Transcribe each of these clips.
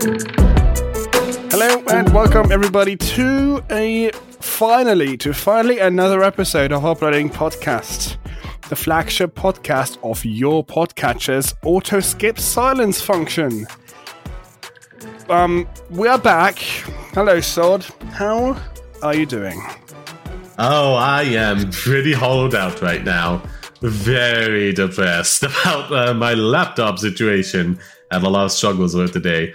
Hello and welcome everybody to a finally to finally another episode of Uploading Podcast, the flagship podcast of your podcatcher's auto skip silence function. Um, we are back. Hello, Sod. How are you doing? Oh, I am pretty hollowed out right now. Very depressed about uh, my laptop situation. Had a lot of struggles with today.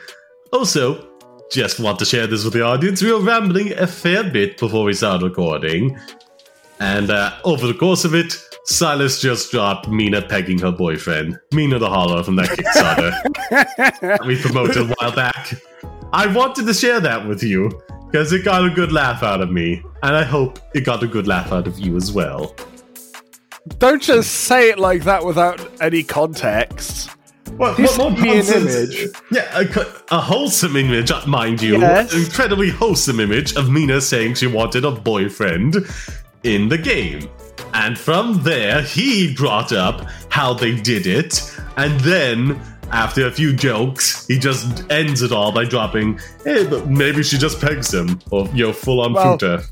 Also, just want to share this with the audience. We were rambling a fair bit before we started recording. And uh, over the course of it, Silas just dropped Mina pegging her boyfriend. Mina the Hollow from that Kickstarter we promoted a while back. I wanted to share that with you because it got a good laugh out of me. And I hope it got a good laugh out of you as well. Don't just say it like that without any context. What, This what, what could be an nonsense- image. Yeah, a, a wholesome image, uh, mind you. Yes. An incredibly wholesome image of Mina saying she wanted a boyfriend in the game. And from there, he brought up how they did it. And then, after a few jokes, he just ends it all by dropping, hey, but maybe she just pegs him. Or, you know, full on Well- footer.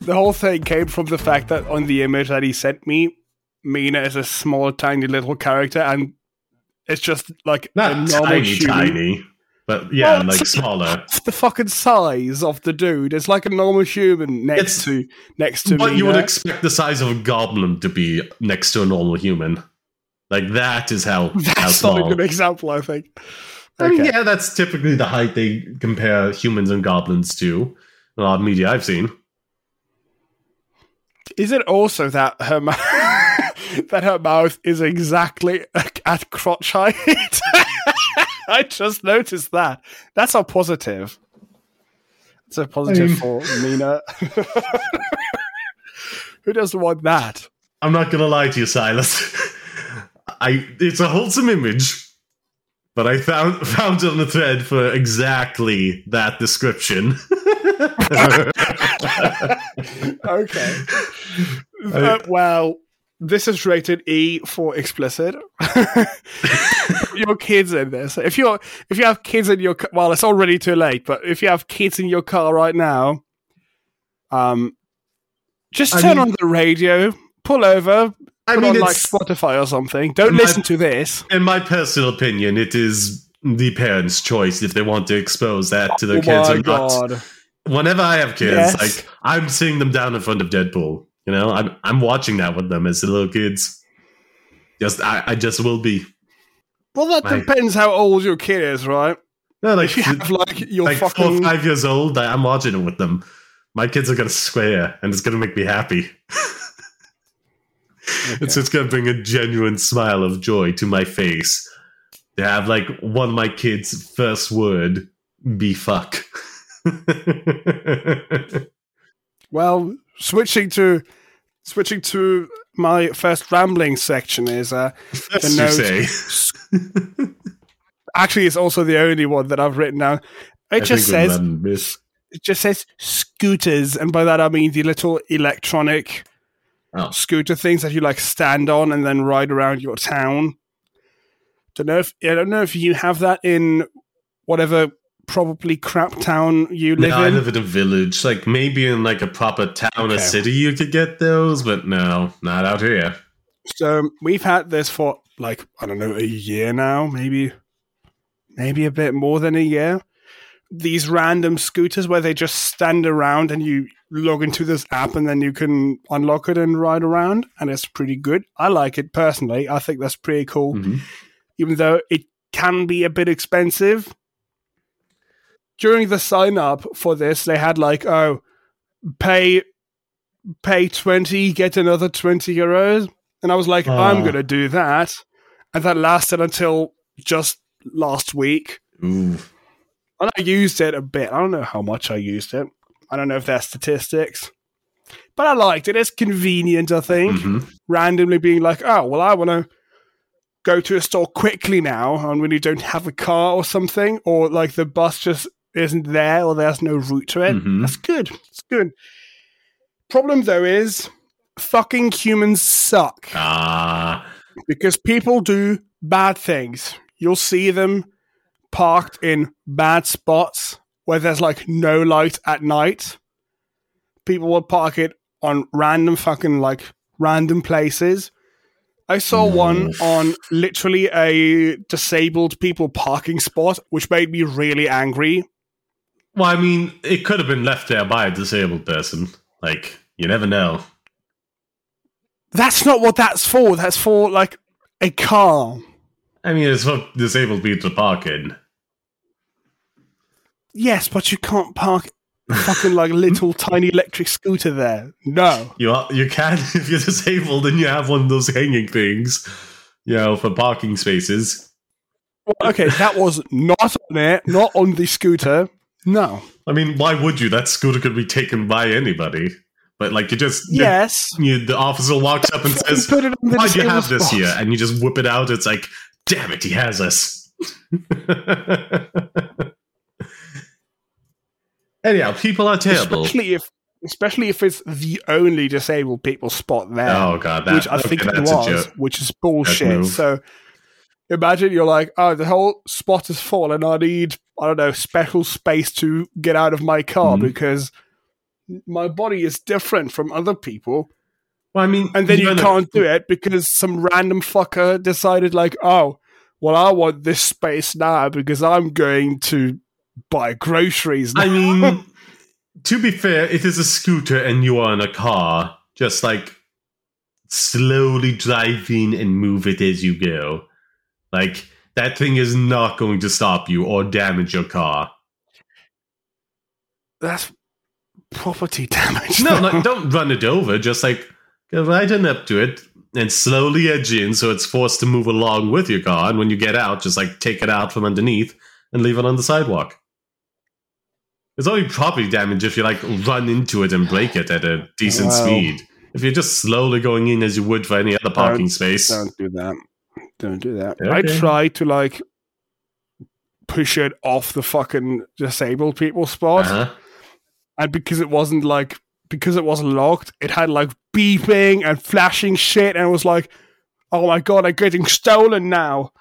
The whole thing came from the fact that on the image that he sent me, Mina is a small, tiny little character, and it's just like Not tiny, human. tiny. But yeah, Well, like it's- smaller. The fucking size of the dude. It's like a normal human next It's- to next to But you would expect the size of a goblin to be next to a normal human. Like that is how, how That's small. not a good example, I think. I mean, yeah, that's typically the height they compare humans and goblins to. A lot of media I've seen. Is it also that her that her mouth is exactly at crotch height? I just noticed that. That's a positive. It's a positive for Mina. Who doesn't want that? I'm not gonna lie to you, Silas. I it's a wholesome image, but I found found it on the thread for exactly that description. Okay. Uh, well, this is rated E for explicit. your kids in this. If you're if you have kids in your well, it's already too late. But if you have kids in your car right now, um, just I turn mean- on the radio, pull over, I mean, on like Spotify or something. Don't My- listen to this. in my personal opinion, it is the parents' choice if they want to expose that to their oh kids my or not. god! whenever I have kids, Yes. like I'm sitting them down in front of Deadpool. You know, I'm I'm watching that with them as little kids. Just I, I just will be. Well, that My- depends how old your kid is, right? No, like If you have like your like four or fucking five years old, I, I'm watching it with them. My kids are gonna swear, and it's gonna make me happy. It's just gonna bring a genuine smile of joy to my face. To have like one of my kids' first word be fuck. Well, switching to switching to my first rambling section is uh you note- say. actually it's also the only one that I've written down. It I just says it just says scooters, and by that I mean the little electronic Oh. scooter things that you like stand on and then ride around your town. Don't know if I don't know if you have that in whatever probably crap town you live No, I in. live in a village. Like maybe in like a proper town Okay. or city you could get those, but no, not out here. So we've had this for like I don't know a year now, maybe, maybe a bit more than a year. These random scooters where they just stand around and you log into this app and then you can unlock it and ride around, and it's pretty good. I like it personally. I think that's pretty cool, Mhm. even though it can be a bit expensive. During the sign up for this, they had like oh, pay pay twenty, get another twenty euros. And I was like, I'm Ah. going to do that. And that lasted until just last week. Ooh. And I used it a bit. I don't know how much I used it. I don't know if there's statistics. But I liked it. It's convenient, I think. Mhm. Randomly being like, oh, well, I want to go to a store quickly now and when you don't have a car or something, or like the bus just isn't there or there's no route to it. Mhm. That's good. It's good. Problem though is fucking humans suck Ah, because people do bad things. You'll see them parked in bad spots where there's like no light at night. People will park it on random fucking like random places. I saw one on literally a disabled people parking spot, which made me really angry. Well, I mean, it could have been left there by a disabled person. Like, you never know. That's not what that's for. That's for like a car. I mean, it's for disabled people to park in. Yes, but you can't park fucking like a little tiny electric scooter there. No. You are, you can if you're disabled and you have one of those hanging things, you know, for parking spaces. Well, okay, that was not on it, not on the scooter. No. I mean, why would you? That scooter could be taken by anybody. But like, you just Yes. you, the officer walks up and says, Put it on the "Why do you have this here?" And you just whip it out. It's like, damn it, he has us. Anyhow, people are terrible. Especially if especially if it's the only disabled people spot there. Oh god, that, which I okay, think it was, joke. which is bullshit. So imagine you're like, oh, the whole spot is full, and I need, I don't know, special space to get out of my car Mhm. because my body is different from other people, Well, I mean, and then you in a- can't do it because some random fucker decided, like, oh, well, I want this space now because I'm going to buy groceries. Now. I mean, to be fair, it is a scooter and you are in a car. Just like slowly drive in and move it as you go. Like that thing is not going to stop you or damage your car. that's property damage. No, like, don't run it over. Just like go right on up to it and slowly edge in so it's forced to move along with your car. And when you get out, just like take it out from underneath and leave it on the sidewalk. It's only property damage if you like run into it and break it at a decent Wow. speed. If you're just slowly going in as you would for any other parking space, Don't do that. Don't do that. Okay. I tried to like push it off the fucking disabled people spot, uh-huh. and because it wasn't like because it wasn't locked, it had like beeping and flashing shit, and it was like, oh my god, I'm getting stolen now.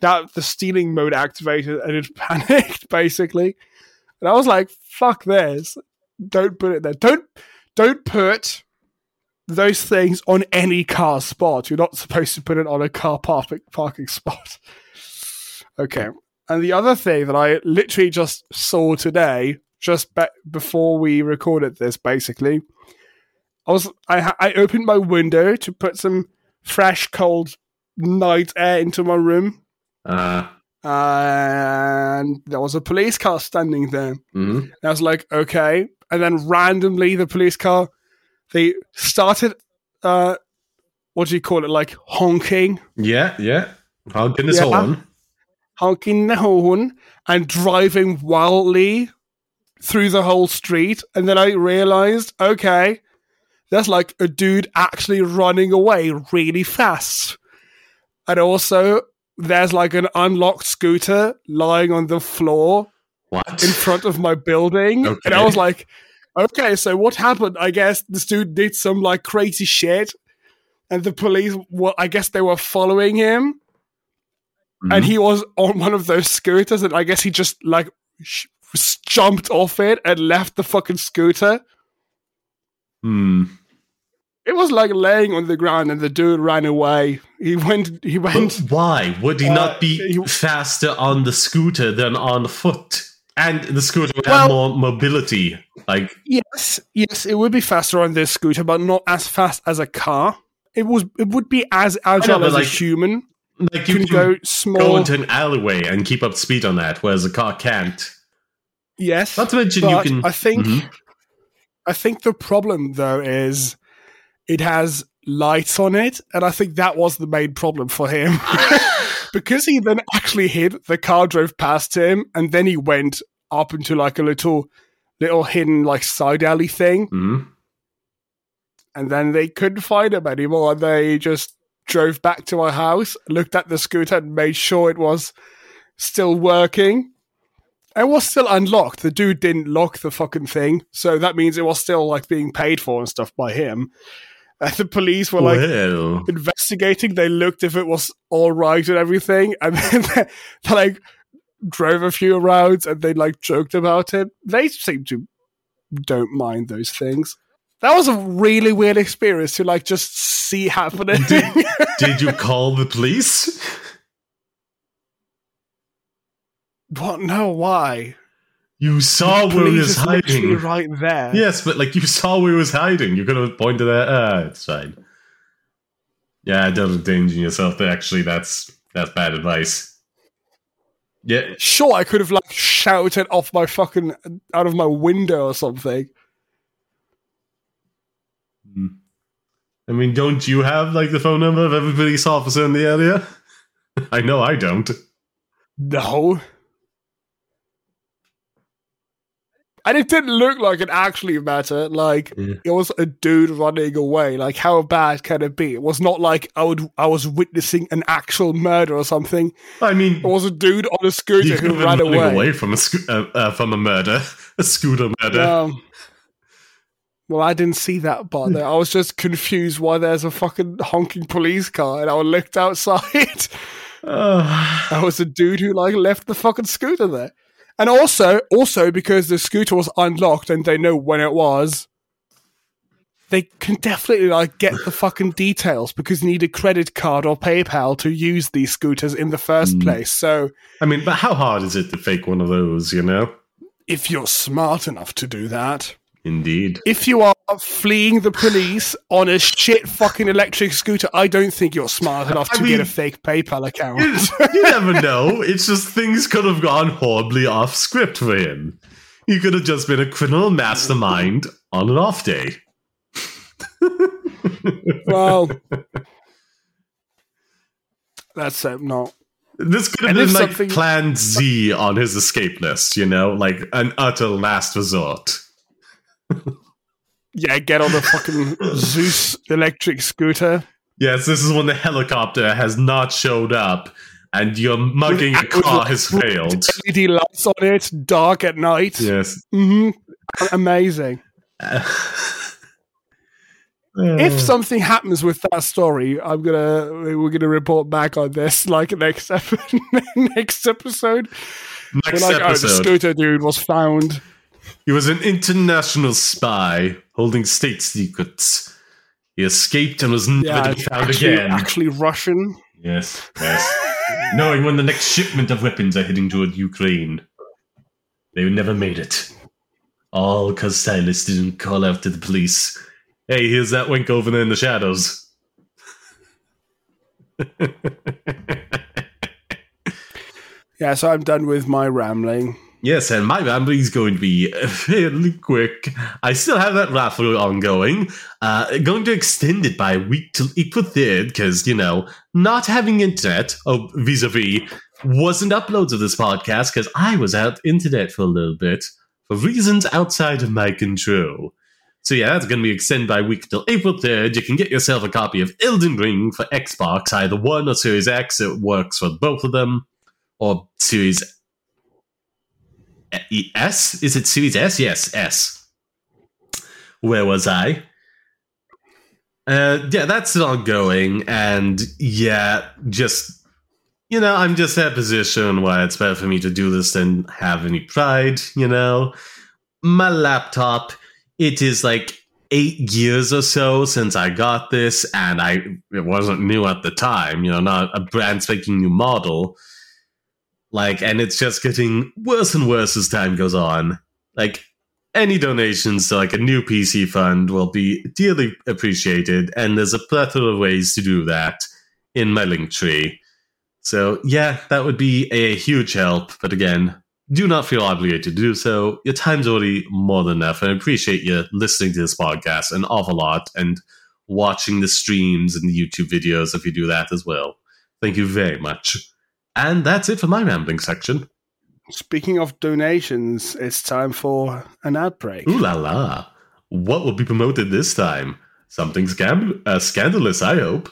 That the stealing mode activated, and it panicked basically, and I was like, fuck this, don't put it there. Don't don't put those things on any car spot. You're not supposed to put it on a car parking parking spot. Okay. And the other thing that I literally just saw today, just be- before we recorded this, basically, I was I I opened my window to put some fresh, cold night air into my room, uh, and there was a police car standing there. mhm. And I was like, okay. And then randomly, the police car, they started, uh, what do you call it? Like honking, yeah, yeah. How goodness Yeah. horn. honking the horn and driving wildly through the whole street. And then I realized, okay, there's like a dude actually running away really fast. And also, there's like an unlocked scooter lying on the floor What? in front of my building. And I was like, okay, so what happened? I guess this dude did some like crazy shit. And the police, well, I guess they were following him. And Mhm. he was on one of those scooters. And I guess he just like sh- jumped off it and left the fucking scooter. Hmm. It was like laying on the ground and the dude ran away. He went, he But went. why would he Uh, not be he- faster on the scooter than on foot? And the scooter would Well- have more mobility. Like, Yes, yes, it would be faster on this scooter, but not as fast as a car. It was, it would be as agile but as like- a human. like you can go go, small. into an alleyway and keep up speed on that, whereas a car can't. yes, Not to mention you can. I think Mhm. I think the problem though is it has lights on it, and I think that was the main problem for him because he then actually hid, the car drove past him, and then he went up into like a little little hidden like side alley thing, Mhm. and then they couldn't find him anymore. And they just drove back to our house, looked at the scooter, and made sure it was still working. It was still unlocked. The dude didn't lock the fucking thing, so that means it was still like being paid for and stuff by him. And the police were like well, investigating. They looked if it was all right and everything, and then they're, they're like drove a few rounds and they like joked about it. They seem to don't mind those things. That was a really weird experience to like just see happening. Did, did you call the police? what? No, why? You saw where he Police was is literally hiding. right there. Yes, but like you saw where he was hiding. You could have pointed at. Ah, it's fine. Yeah, don't endanger yourself. There, Actually, that's that's bad advice. Yeah, Sure, I could have like shouted off my fucking out of my window or something. I mean, don't you have like the phone number of every police officer in the area? I know I don't. No. And it didn't look like it actually mattered. Like it was a dude running away. Like how bad can it be? It was not like I would I was witnessing an actual murder or something. I mean, It was a dude on a scooter who ran running away. away, from a sco- uh, uh, from a murder, a scooter murder. Um, well, I didn't see that part there. I was just confused why there's a fucking honking police car, and I looked outside. I was a dude who like left the fucking scooter there, and also, also because the scooter was unlocked and they know when it was, they can definitely like get the fucking details because you need a credit card or PayPal to use these scooters in the first Mm. place. So I mean, but how hard is it to fake one of those? You know, if you're smart enough to do that, indeed. if you are fleeing the police on a shit fucking electric scooter, I don't think you're smart enough I to mean- get a fake PayPal account. You, never know. It's just things could have gone horribly off script for him. He could have just been a criminal mastermind on an off day. well, that's uh, not. This could have And been like something- Plan Z on his escape list, you know, like an utter last resort. Yeah, get on the fucking Zeus electric scooter. Yes, this is when the helicopter has not showed up and your mugging a car has failed. LED lights on it, dark at night. Yes. hmm Amazing. If something happens with that story, I'm gonna we're gonna report back on this like next episode. next episode. Next We're like, oh, the scooter dude was found. He was an international spy holding state secrets. He escaped and was never Yeah, to be found actually, again. actually Russian. Yes, yes. Knowing when the next shipment of weapons are heading toward Ukraine. They never made it. All because Silas didn't call out to the police. Hey, here's that wink over there in the shadows. Yeah, so I'm done with my rambling. Yes, and my rambling is going to be fairly quick. I still have that raffle ongoing. Uh, going to extend it by a week till April 3rd, because, you know, not having internet, oh, vis a vis, wasn't uploads of this podcast because I was out internet for a little bit for reasons outside of my control. So yeah, that's going to be extended by a week till April 3rd. You can get yourself a copy of Elden Ring for Xbox, either one or Series X. It works for both of them. Or Series S? Is it Series S? Yes, S. Where was I? Uh, yeah, that's ongoing, and yeah, just you know, I'm just at a position where it's better for me to do this than have any pride. You know, my laptop. It is like eight years or so since I got this, and I it wasn't new at the time. You know, not a brand spanking new model like and it's just getting worse and worse as time goes on. Like any donations to like a new pc fund will be dearly appreciated and there's a plethora of ways to do that in my link tree. So yeah that would be a huge help but again do not feel obligated to do so. Your time's already more than enough and i appreciate you listening to this podcast an awful lot and watching the streams and the youtube videos if you do that as well. Thank you very much and that's it for my rambling section. Speaking of donations, it's time for an ad break. Ooh la la. What will be promoted this time? Something scam- uh, scandalous, I hope.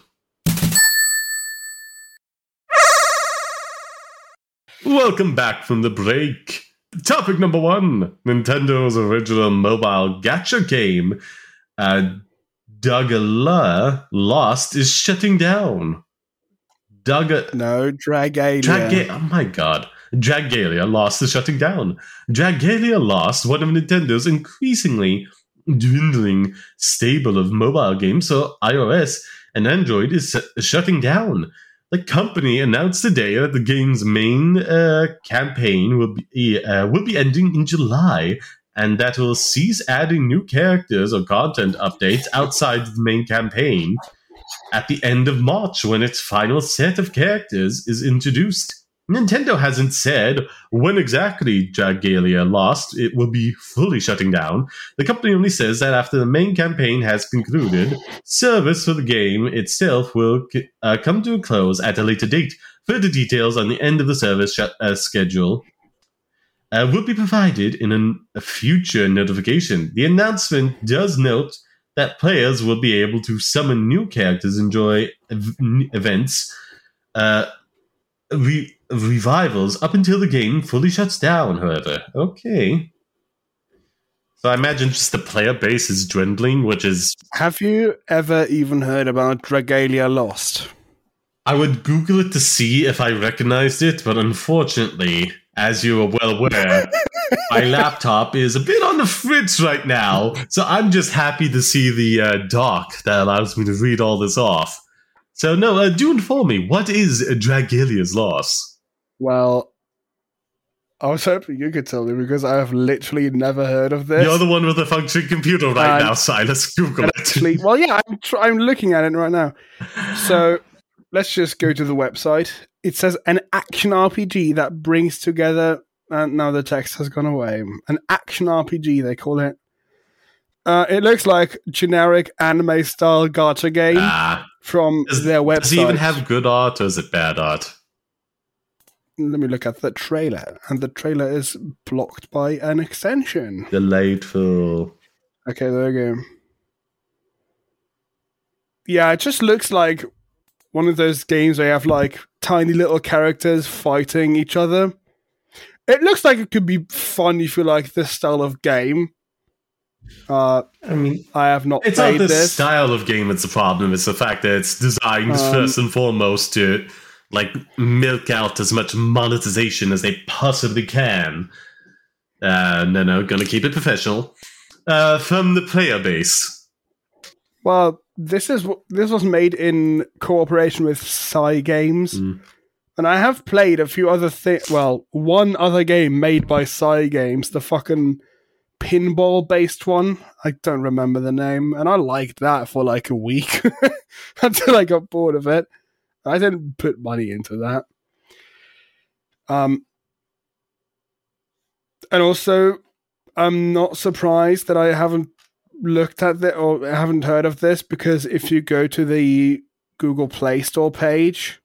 Welcome back from the break. Topic number one Nintendo's original mobile gacha game, uh, Dagala Lost, is shutting down. Daga. No, Dragalia. Drag Oh my god. Dragalia Lost is shutting down. Dragalia Lost, one of Nintendo's increasingly dwindling stable of mobile games for iOS and Android, is shutting down. The company announced today that the game's main uh, campaign will be uh, will be ending in July, and that will cease adding new characters or content updates outside the main campaign at the end of March when its final set of characters is introduced. Nintendo hasn't said when exactly Dragalia Lost it will be fully shutting down. The company only says that after the main campaign has concluded, service for the game itself will uh, come to a close at a later date. Further details on the end of the service sh- uh, schedule uh, will be provided in an, a future notification. The announcement does note that players will be able to summon new characters, enjoy ev- events, uh, re- revivals up until the game fully shuts down, however. Okay. So I imagine just the player base is dwindling, which is. Have you ever even heard about Dragalia Lost? I would Google it to see if I recognized it, but unfortunately, as you are well aware, my laptop is a bit on the fritz right now. So I'm just happy to see the uh, doc that allows me to read all this off. So, no, uh, do inform me. What is Dragalia's loss? Well, I was hoping you could tell me because I have literally never heard of this. You're the one with the functioning computer right now, Silas. Google actually, it. well, yeah, I'm, tr- I'm looking at it right now. So let's just go to the website. It says an action RPG that brings together. And now the text has gone away. An action RPG, they call it. Uh, it looks like generic anime style gacha game ah, from does, their website. Does it even have good art or is it bad art? let me look at the trailer, and the trailer is blocked by an extension. Delightful. Okay, there we go. Yeah, it just looks like one of those games where you have like tiny little characters fighting each other. It looks like it could be fun if you like this style of game. Uh, I mean, I have not. It's not the this. style of game that's the problem. It's the fact that it's designed um, first and foremost to like milk out as much monetization as they possibly can. Uh, no, no, gonna keep it professional. Uh, from the player base. Well, this is this was made in cooperation with Cygames, mm. and I have played a few other things. Well, one other game made by Cygames, the fucking pinball based one. I don't remember the name, and I liked that for like a week until I got bored of it. I didn't put money into that. Um, and also, I'm not surprised that I haven't looked at it or haven't heard of this because if you go to the Google Play Store page,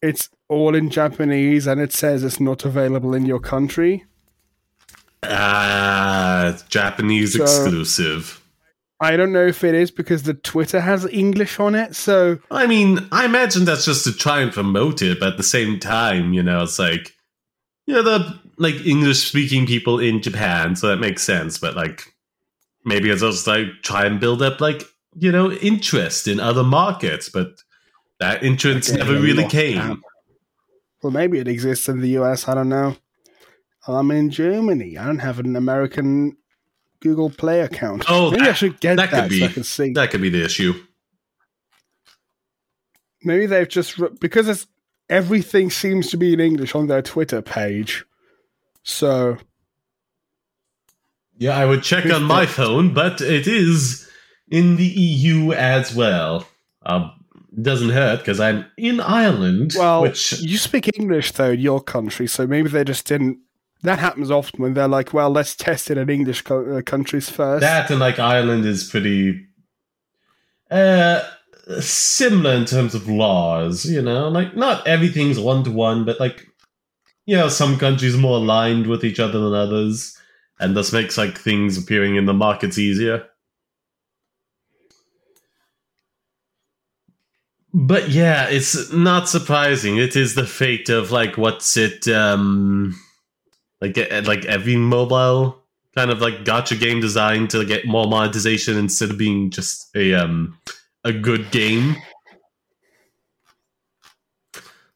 it's all in Japanese and it says it's not available in your country. Ah, uh, Japanese so, exclusive. I don't know if it is because the Twitter has English on it. So I mean, I imagine that's just to try and promote it, but at the same time, you know, it's like you know, the like English speaking people in Japan, so that makes sense. But like maybe it's just like try and build up like, you know, interest in other markets, but that interest okay, never really came. Out. Well maybe it exists in the US, I don't know. I'm in Germany. I don't have an American Google Play account. Oh, maybe that, I should get that. Could be, so I can see. That could be the issue. Maybe they've just because it's everything seems to be in English on their Twitter page. So, yeah, I would check on my phone, but it is in the EU as well. Um, doesn't hurt because I'm in Ireland. Well, which you speak English though in your country, so maybe they just didn't that happens often when they're like, well, let's test it in English co- uh, countries first. That and like Ireland is pretty uh, similar in terms of laws, you know? Like, not everything's one to one, but like, you know, some countries are more aligned with each other than others, and this makes like things appearing in the markets easier. But yeah, it's not surprising. It is the fate of like what's it um like like every mobile kind of like gacha game designed to get more monetization instead of being just a um a good game.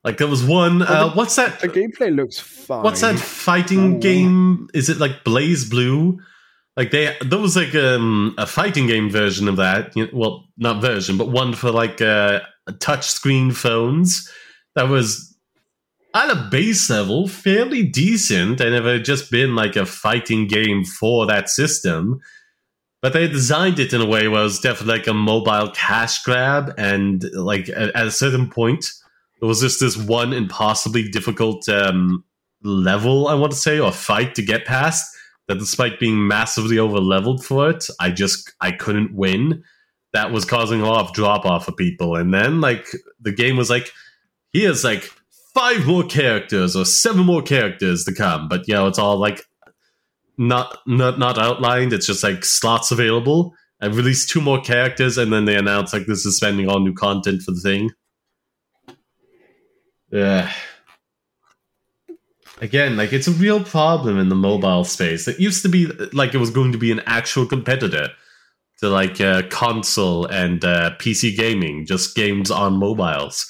Like there was one. Uh, what's that? The gameplay looks fine. What's that fighting Oh. game? Is it like BlazBlue? Like they, there was like um, a fighting game version of that. You know, well, not version, but one for like uh, touch screen phones. That was at a base level fairly decent, and it had just been like a fighting game for that system. But they designed it in a way where it was definitely like a mobile cash grab, and like at, at a certain point, there was just this one impossibly difficult um, level, I want to say, or fight to get past. That despite being massively over leveled for it, I just I couldn't win. That was causing a lot of drop off of people. And then like the game was like, here's like five more characters or seven more characters to come, but you know it's all like not not not outlined. It's just like slots available. I released two more characters, and then they announced like this is spending all new content for the thing. Yeah. Again, like it's a real problem in the mobile space. It used to be like it was going to be an actual competitor to like uh, console and uh, PC gaming, just games on mobiles.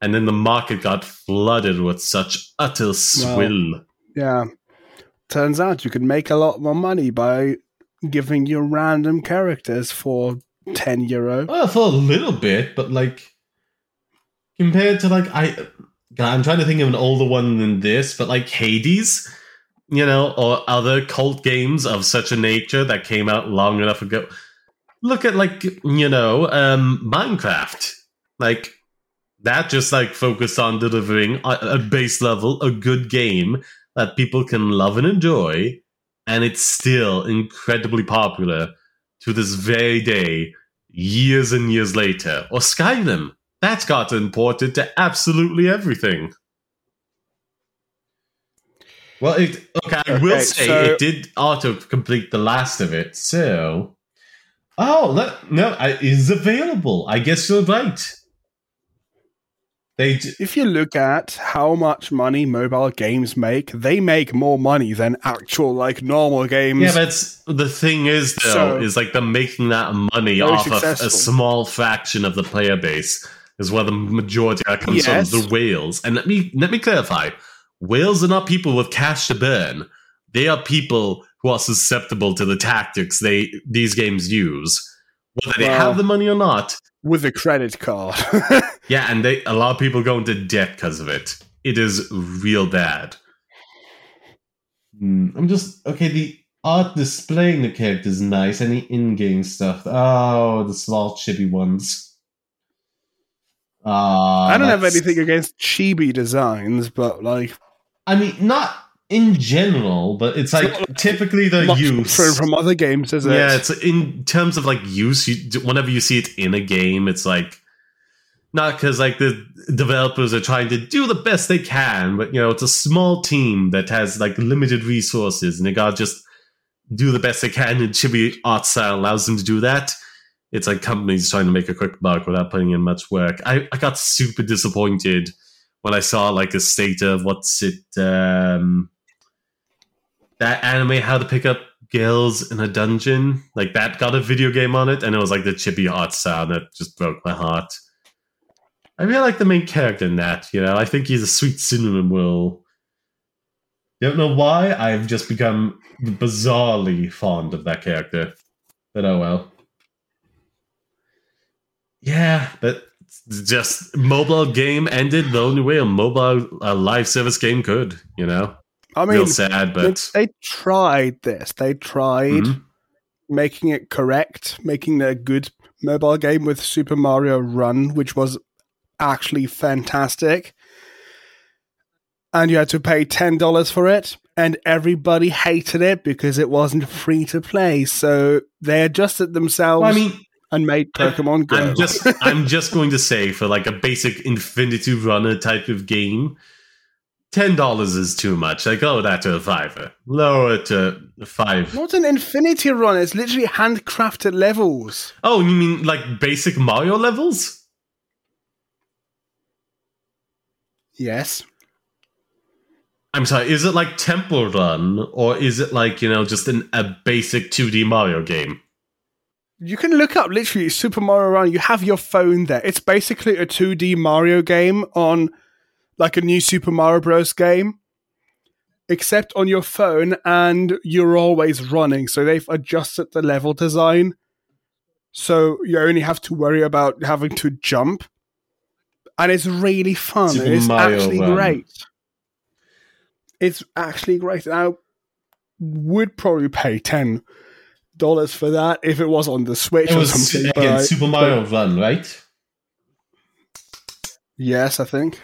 And then the market got flooded with such utter swill. Yeah. Turns out you could make a lot more money by giving you random characters for 10 euro. Well, for a little bit, but like compared to like I, God, I'm trying to think of an older one than this, but like Hades, you know, or other cult games of such a nature that came out long enough ago. Look at like you know, um, Minecraft, like that just like focused on delivering a, a base level, a good game that people can love and enjoy, and it's still incredibly popular to this very day, years and years later. Or Skyrim, that's got imported to absolutely everything. Well, it, okay, I will Okay, say so- it did auto complete the last of it, so. Oh, let, no, it is available. I guess you're right. They, j- If you look at how much money mobile games make, they make more money than actual like normal games. Yeah, but the thing is, though, So- is like they're making that money off of a small fraction of the player base, is where the majority of that comes Yes. from. The whales, and let me let me clarify: whales are not people with cash to burn. They are people who are susceptible to the tactics they these games use, whether they have the money or not. with a credit card. Yeah, and they a lot of people go into debt because of it. It is real bad. Hmm, I'm just okay. The art displaying the characters is nice. Any in-game stuff? Oh, the small chibi ones. Ah, I don't have anything against chibi designs, but like I mean, not in general, but it's like typically the use. different from other games, is it? Yeah, it's in terms of like use. You, whenever you see it in a game, it's like not because like the developers are trying to do the best they can, but you know, it's a small team that has like limited resources, and they gotta just do the best they can. And chibi art style allows them to do that. It's like companies trying to make a quick buck without putting in much work. I, I got super disappointed when I saw like a state of what's it um that anime how to pick up girls in a dungeon. Like that got a video game on it and it was like the chibi art style that just broke my heart. I really like the main character in that you know? I think he's a sweet cinnamon roll. Don't know why i've just become bizarrely fond of that character. But oh well yeah but just mobile game ended the only way a mobile uh, live service game could you know I mean, real sad but they tried this. They tried Mhm. making it correct, making a good mobile game with Super Mario Run, which was actually fantastic. And you had to pay ten dollars for it, and everybody hated it because it wasn't free to play. So they adjusted themselves Well, I mean, and made Pokemon Go. I'm just I'm just going to say for like a basic Infinity Runner type of game, ten dollars is too much. Like lower that to a fiver. Lower it to five. Not an Infinity Run. It's literally handcrafted levels. Oh, you mean like basic Mario levels? Yes. I'm sorry. Is it like Temple Run or is it like you know just an, a basic 2D Mario game? You can look up literally Super Mario Run. You have your phone there. It's basically a 2D Mario game on like a new Super Mario Bros. game, except on your phone, and you're always running. So they've adjusted the level design. So you only have to worry about having to jump. And it's really fun. Super it's Mario actually Run. great. It's actually great. And I would probably pay ten dollars for that if it was on the Switch It or was something. again I- Super Mario Run, right? Yes, I think.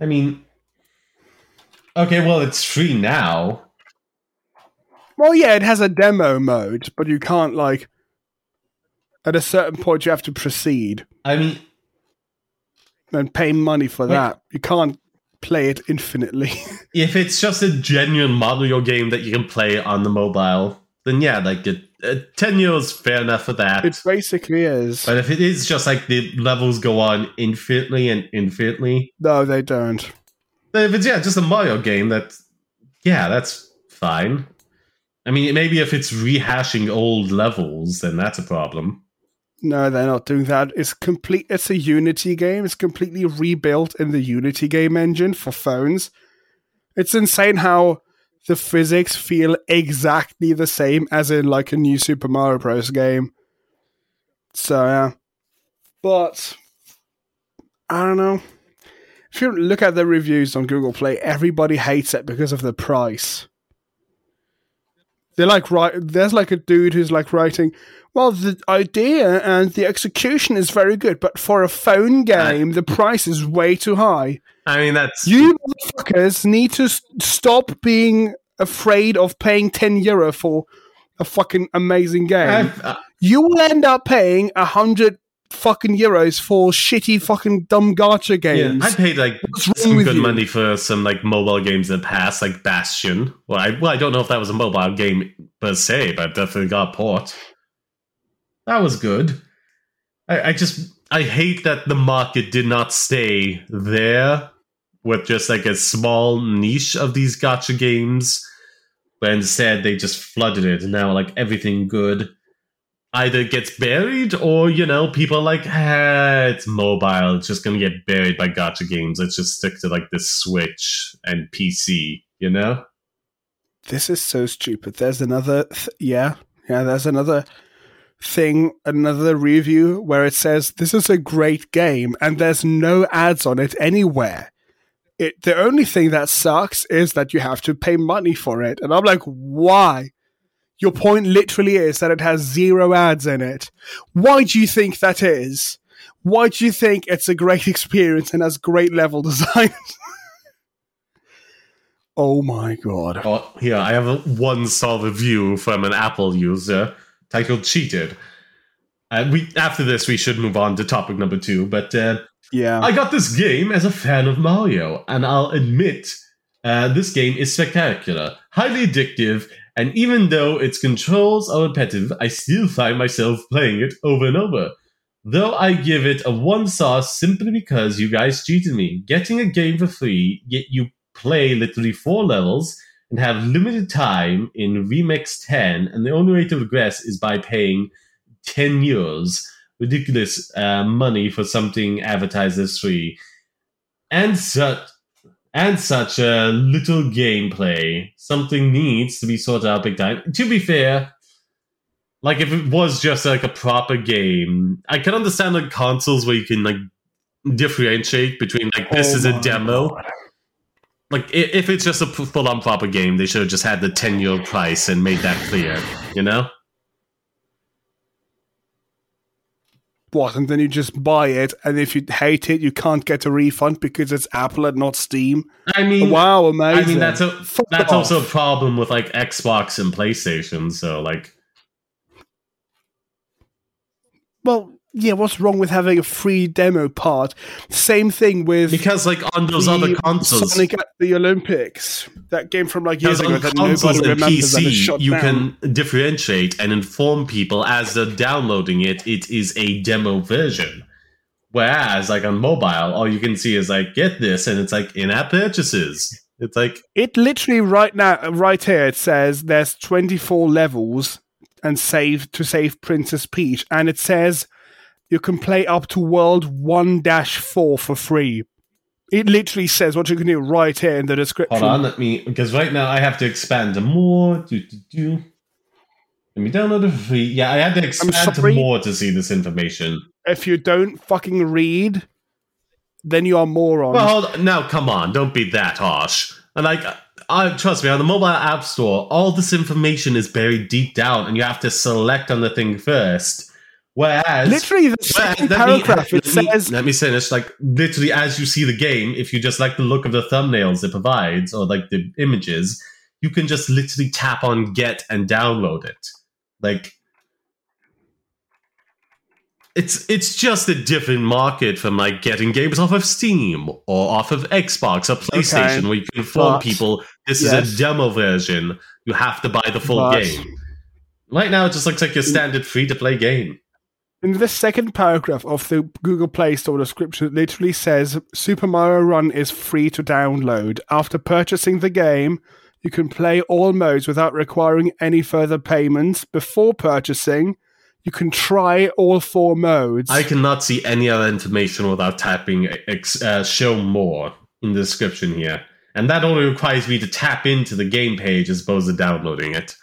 I mean, okay, well, it's free now. Well, yeah, it has a demo mode, but you can't like. At a certain point, you have to proceed I mean, and pay money for Wait. that. You can't play it infinitely. if it's just a genuine Mario game that you can play on the mobile, then yeah, like it, uh, ten years fair enough for that. it basically is. but if it is just like the levels go on infinitely and infinitely, No, they don't. then if it's yeah, just a Mario game, that yeah, that's fine. I mean, maybe if it's rehashing old levels, then that's a problem. No, they're not doing that. It's complete. It's a Unity game. It's completely rebuilt in the Unity game engine for phones. It's insane how the physics feel exactly the same as in like a new Super Mario Bros. game. So yeah, but I don't know. If you look at the reviews on Google Play, everybody hates it because of the price. They're like right. There's like a dude who's like writing. Well, the idea and the execution is very good, but for a phone game, the price is way too high. I mean, that's You motherfuckers need to stop being afraid of paying 10 euro for a fucking amazing game. Uh, you will end up paying a hundred fucking euros for shitty fucking dumb gacha yeah, games. I paid like some good you? money for some like mobile games in the past, like Bastion. Well, I well, I don't know if that was a mobile game per se, but definitely got port. That was good. I, I just I hate that the market did not stay there with just like a small niche of these gacha games, but instead they just flooded it, and now like everything good either gets buried or you know people are like ah, it's mobile it's just gonna get buried by gacha games let's just stick to like the switch and pc you know this is so stupid. There's another, th- yeah, yeah. There's another thing, another review where it says this is a great game, and there's no ads on it anywhere. It the only thing that sucks is that you have to pay money for it, and I'm like, why? Your point literally is that it has zero ads in it. Why do you think that is? Why do you think it's a great experience and has great level design? oh my god. oh, here i have a one star view from an apple user titled cheated uh, we after this we should move on to topic number two but uh, Yeah. I got this game as a fan of Mario, and I'll admit, uh, this game is spectacular, highly addictive, and even though its controls are repetitive, I still find myself playing it over and over. Though I give it a one star simply because you guys cheated me. Getting a game for free, yet you play literally four levels and have limited time in Remix 10, and the only way to regress is by paying 10 euros ridiculous uh, money for something advertised as free, and such and such a little gameplay. Something needs to be sorted out big time. To be fair, like if it was just like a proper game, I can understand like consoles where you can like differentiate between like this Oh is a demo. God. Like if it's just a full on proper game, they should have just had the ten euro price and made that clear. You know. What? And then you just buy it, and if you hate it, you can't get a refund because it's Apple and not Steam. I mean, wow, amazing! I mean that's a Fuck that's off. also a problem with like Xbox and PlayStation. So like, well, yeah. What's wrong with having a free demo part? Same thing with because like on those the other consoles, Sonic at the Olympics. That game from like years ago on that consoles nobody and remembers PC, you down. can differentiate and inform people as they're downloading it. It is a demo version. Whereas, like on mobile, all you can see is like get this, and it's like in-app purchases. It's like It literally right now, right here, it says there's 24 levels and save to save Princess Peach, and it says you can play up to World 1 4 for free. It literally says what you can do right here in the description. Hold on, let me because right now I have to expand to more. Do, do, do. Let me download it for free. Yeah, I had to expand to more to see this information. If you don't fucking read, then you are moron. Well, hold on. now come on, don't be that harsh. And like, I trust me, on the mobile app store, all this information is buried deep down, and you have to select on the thing first. Whereas, literally, the second let me- paragraph it let me- says let me finish. Like literally, as you see the game, if you just like the look of the thumbnails it provides or like the images, you can just literally tap on get and download it. Like it's it's just a different market from like getting games off of Steam or off of Xbox or PlayStation, Okay, where you can inform but- people this yes. is a demo version. You have to buy the full But- game. Right now, it just looks like your mm. standard free to play game. In the second paragraph of the Google Play Store description, it literally says Super Mario Run is free to download. After purchasing the game, you can play all modes without requiring any further payments. Before purchasing, you can try all four modes. I cannot see any other information without tapping uh, show more in the description here. And that only requires me to tap into the game page as opposed to downloading it.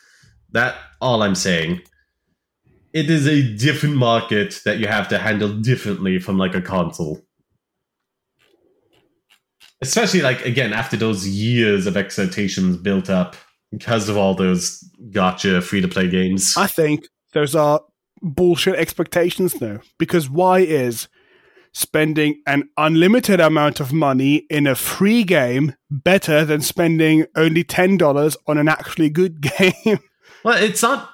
That all I'm saying. It is a different market that you have to handle differently from like a console. Especially like again after those years of expectations built up because of all those gacha free to play games. I think those are uh, bullshit expectations now. Because why is spending an unlimited amount of money in a free game better than spending only $10 on an actually good game? Well, it's not.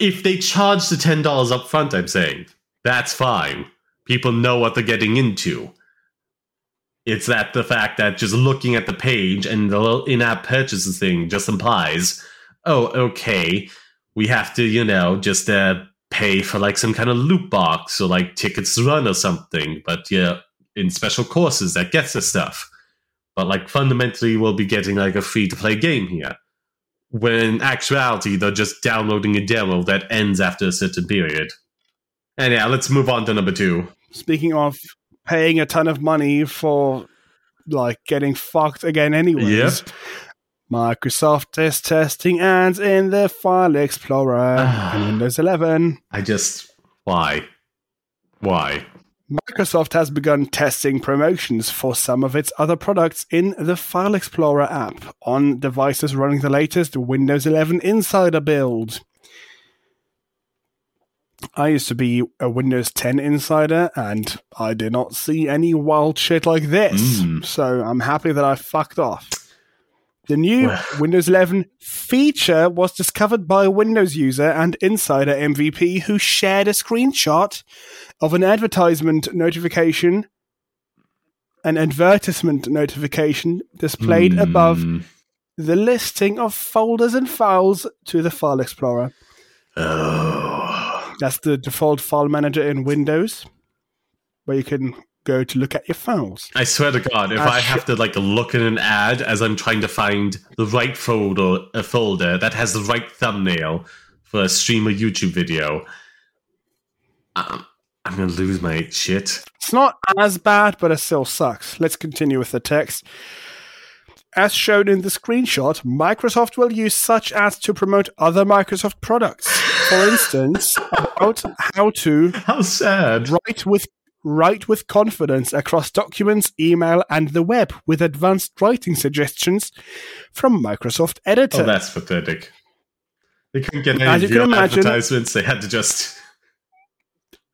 If they charge the ten dollars up front, I'm saying that's fine. People know what they're getting into. It's that the fact that just looking at the page and the little in-app purchases thing just implies, oh, okay, we have to, you know, just uh, pay for like some kind of loot box or like tickets run or something. But yeah, in special courses that gets the stuff. But like fundamentally, we'll be getting like a free-to-play game here when in actuality they're just downloading a demo that ends after a certain period. And yeah, let's move on to number two. Speaking of paying a ton of money for like getting fucked again anyways. Yep. Microsoft is testing ads in the File Explorer ah. and Windows 11. I just why? Why? Microsoft has begun testing promotions for some of its other products in the File Explorer app on devices running the latest Windows 11 Insider build. I used to be a Windows 10 insider and I did not see any wild shit like this. Mm. So I'm happy that I fucked off. The new Windows 11 feature was discovered by a Windows user and insider MVP who shared a screenshot of an advertisement notification, an advertisement notification displayed above Hmm. the listing of folders and files to the File Explorer. Oh. That's the default file manager in Windows, where you can go to look at your files. I swear to God, if Ah, I have to like look in an ad as I'm trying to find the right folder, a folder that has the right thumbnail for a stream or YouTube video, um, I'm gonna lose my shit. It's not as bad, but it still sucks. Let's continue with the text. As shown in the screenshot, Microsoft will use such ads to promote other Microsoft products. For instance, about how to How sad. write with write with confidence across documents, email, and the web with advanced writing suggestions from Microsoft Editor. Oh, that's pathetic. They couldn't get As any you can imagine- advertisements. They had to just.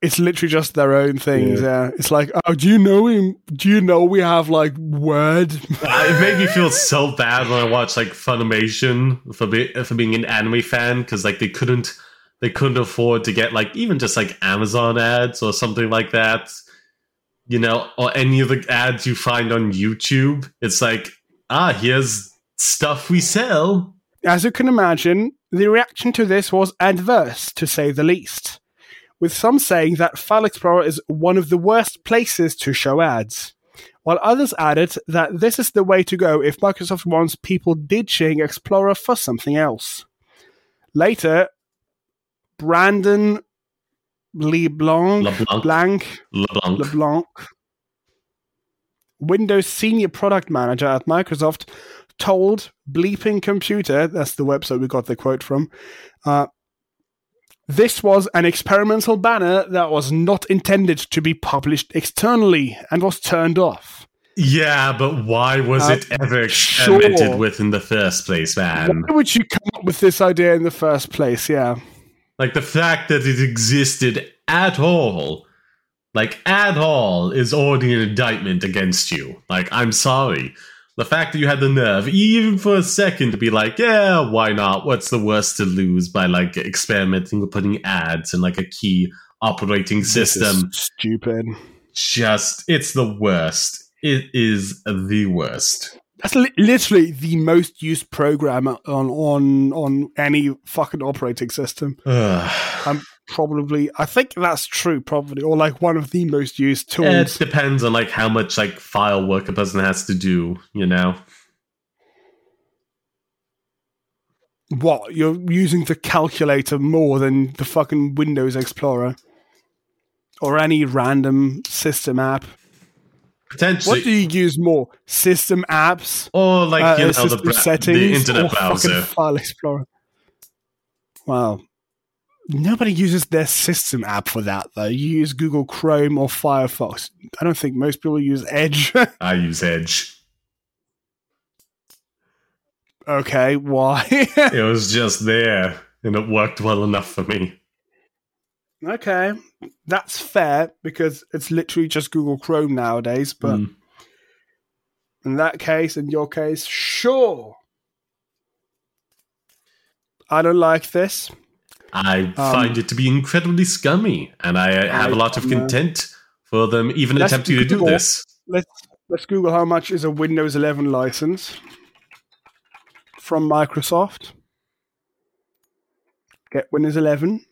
It's literally just their own things. Yeah. Yeah. It's like, oh, do you know him? Do you know we have like Word? It made me feel so bad when I watched like Funimation for be, for being an anime fan because like they couldn't they couldn't afford to get like even just like Amazon ads or something like that, you know, or any of the ads you find on YouTube. It's like ah, here's stuff we sell. As you can imagine, the reaction to this was adverse, to say the least, with some saying that File Explorer is one of the worst places to show ads, while others added that this is the way to go if Microsoft wants people ditching Explorer for something else. Later, Brandon LeBlanc, LeBlanc. Blanc, LeBlanc. LeBlanc Windows senior product manager at Microsoft, told Bleeping Computer, that's the website we got the quote from, uh, this was an experimental banner that was not intended to be published externally and was turned off. Yeah, but why was Uh, it ever experimented sure. with in the first place, man? Why would you come up with this idea in the first place? Yeah. Like the fact that it existed at all, like at all, is already an indictment against you. Like, I'm sorry. The fact that you had the nerve, even for a second, to be like, yeah, why not? What's the worst to lose by like experimenting with putting ads and like a key operating system? stupid. Just, it's the worst. It is the worst. That's li- literally the most used program on on on any fucking operating system. Ugh. I'm probably I think that's true probably or like one of the most used tools. It depends on like how much like file work a person has to do, you know. what you're using the calculator more than the fucking Windows Explorer or any random system app. Potentially, What do you use more? System apps, or like uh, you know the, bra- settings, the internet browser. File Explorer. Wow. Nobody uses their system app for that though. You use Google Chrome or Firefox. I don't think most people use Edge. I use Edge. okay, why? It was just there, and it worked well enough for me. okay, that's fair because it's literally just Google Chrome nowadays. But Mm. in that case, in your case, sure. I don't like this. I find it to be incredibly scummy, and I uh, have a Um, lot of contempt for them even Let's attempting to do this. Let's let's Google how much is a Windows 11 license from Microsoft. Get Windows 11.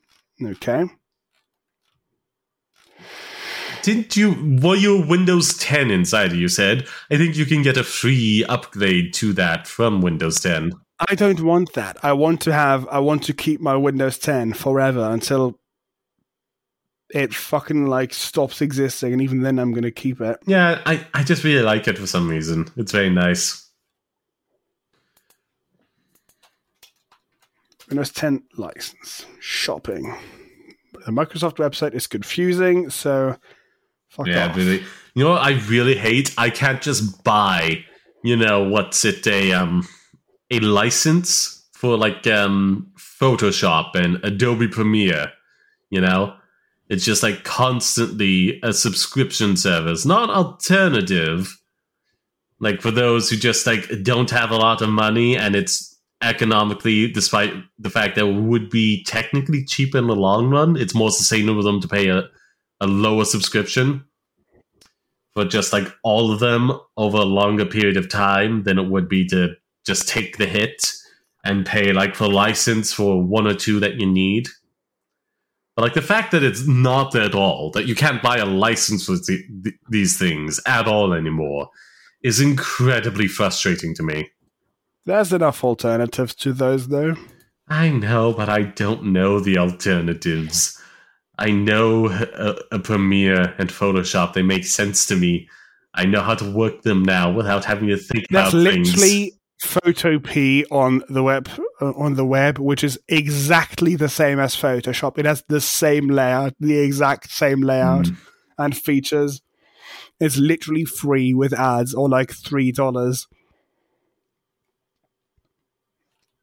Okay. Didn't you? Were you Windows 10 inside? You said. I think you can get a free upgrade to that from Windows 10. I don't want that. I want to have I want to keep my Windows 10 forever until it fucking like stops existing and even then I'm going to keep it. Yeah, I, I just really like it for some reason. It's very nice. Windows 10 license shopping. The Microsoft website is confusing, so fuck yeah, off. really. You know what I really hate? I can't just buy, you know, what's it a um a license for like um Photoshop and Adobe Premiere, you know? It's just like constantly a subscription service, not alternative. Like for those who just like don't have a lot of money and it's economically, despite the fact that it would be technically cheap in the long run, it's more sustainable for them to pay a, a lower subscription for just like all of them over a longer period of time than it would be to just take the hit and pay like for license for one or two that you need. But like the fact that it's not at all, that you can't buy a license for the, th- these things at all anymore, is incredibly frustrating to me. There's enough alternatives to those though. I know, but I don't know the alternatives. I know a, a Premiere and Photoshop; they make sense to me. I know how to work them now without having to think That's about literally things. Photopea on the web uh, on the web, which is exactly the same as Photoshop. It has the same layout, the exact same layout Mm. and features. It's literally free with ads or like three dollars.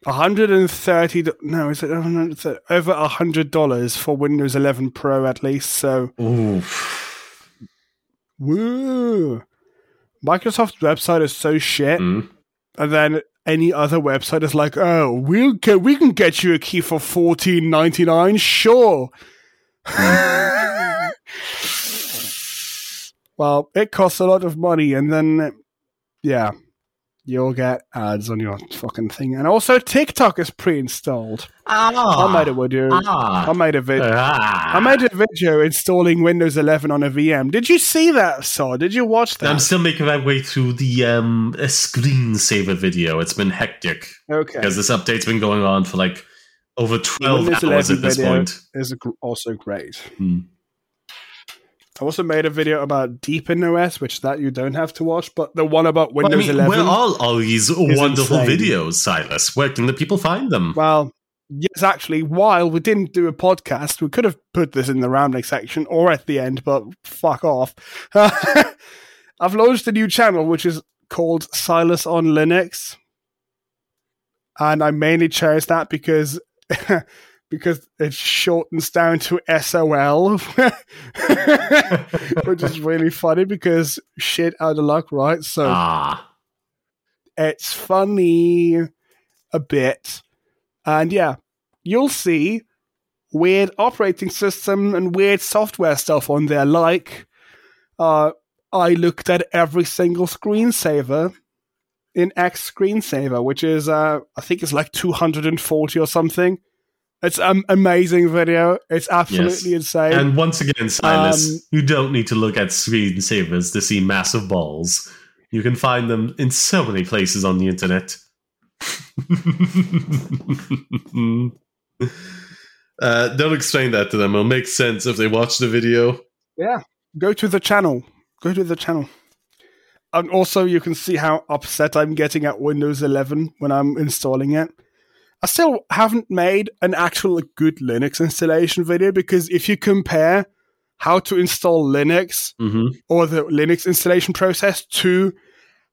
hundred and thirty. No, is it over a hundred dollars for Windows 11 Pro at least? So, Oof. woo! Microsoft's website is so shit. Mm. And then any other website is like, "Oh, we'll get, we can get you a key for fourteen ninety nine, sure." Hmm. well, it costs a lot of money, and then yeah, you'll get ads on your fucking thing, and also TikTok is pre-installed. Ah. I made a video. I Ah. made a video. Ah. I made a video installing Windows 11 on a VM. Did you see that, Sod? Did you watch that? I'm still making my way through the um, a screensaver video. It's been hectic okay. because this update's been going on for like over 12 Windows hours at this video point. is also great. Hmm. I also made a video about Deepin OS, which that you don't have to watch, but the one about Well, I Windows mean, 11. where are all these wonderful insane. videos, Silas? Where can the people find them? Well, yes, actually, while we didn't do a podcast, we could have put this in the rambling section or at the end, but fuck off. I've launched a new channel which is called Silas on Linux. And I mainly chose that because because it shortens down to SOL, which is really funny because shit out of luck, right? So ah, it's funny a bit. And yeah, you'll see weird operating system and weird software stuff on there. Like, uh, I looked at every single screensaver in X Screensaver, which is, uh, I think it's like 240 or something. It's an amazing video. It's absolutely insane. and once again, Silas, Um, you don't need to look at screensavers to see massive balls. You can find them in so many places on the internet. uh, don't explain that to them. It'll make sense if they watch the video. Yeah, go to the channel. Go to the channel. And also, you can see how upset I'm getting at Windows 11 when I'm installing it. I still haven't made an actual good Linux installation video because if you compare how to install Linux hmm or the Linux installation process to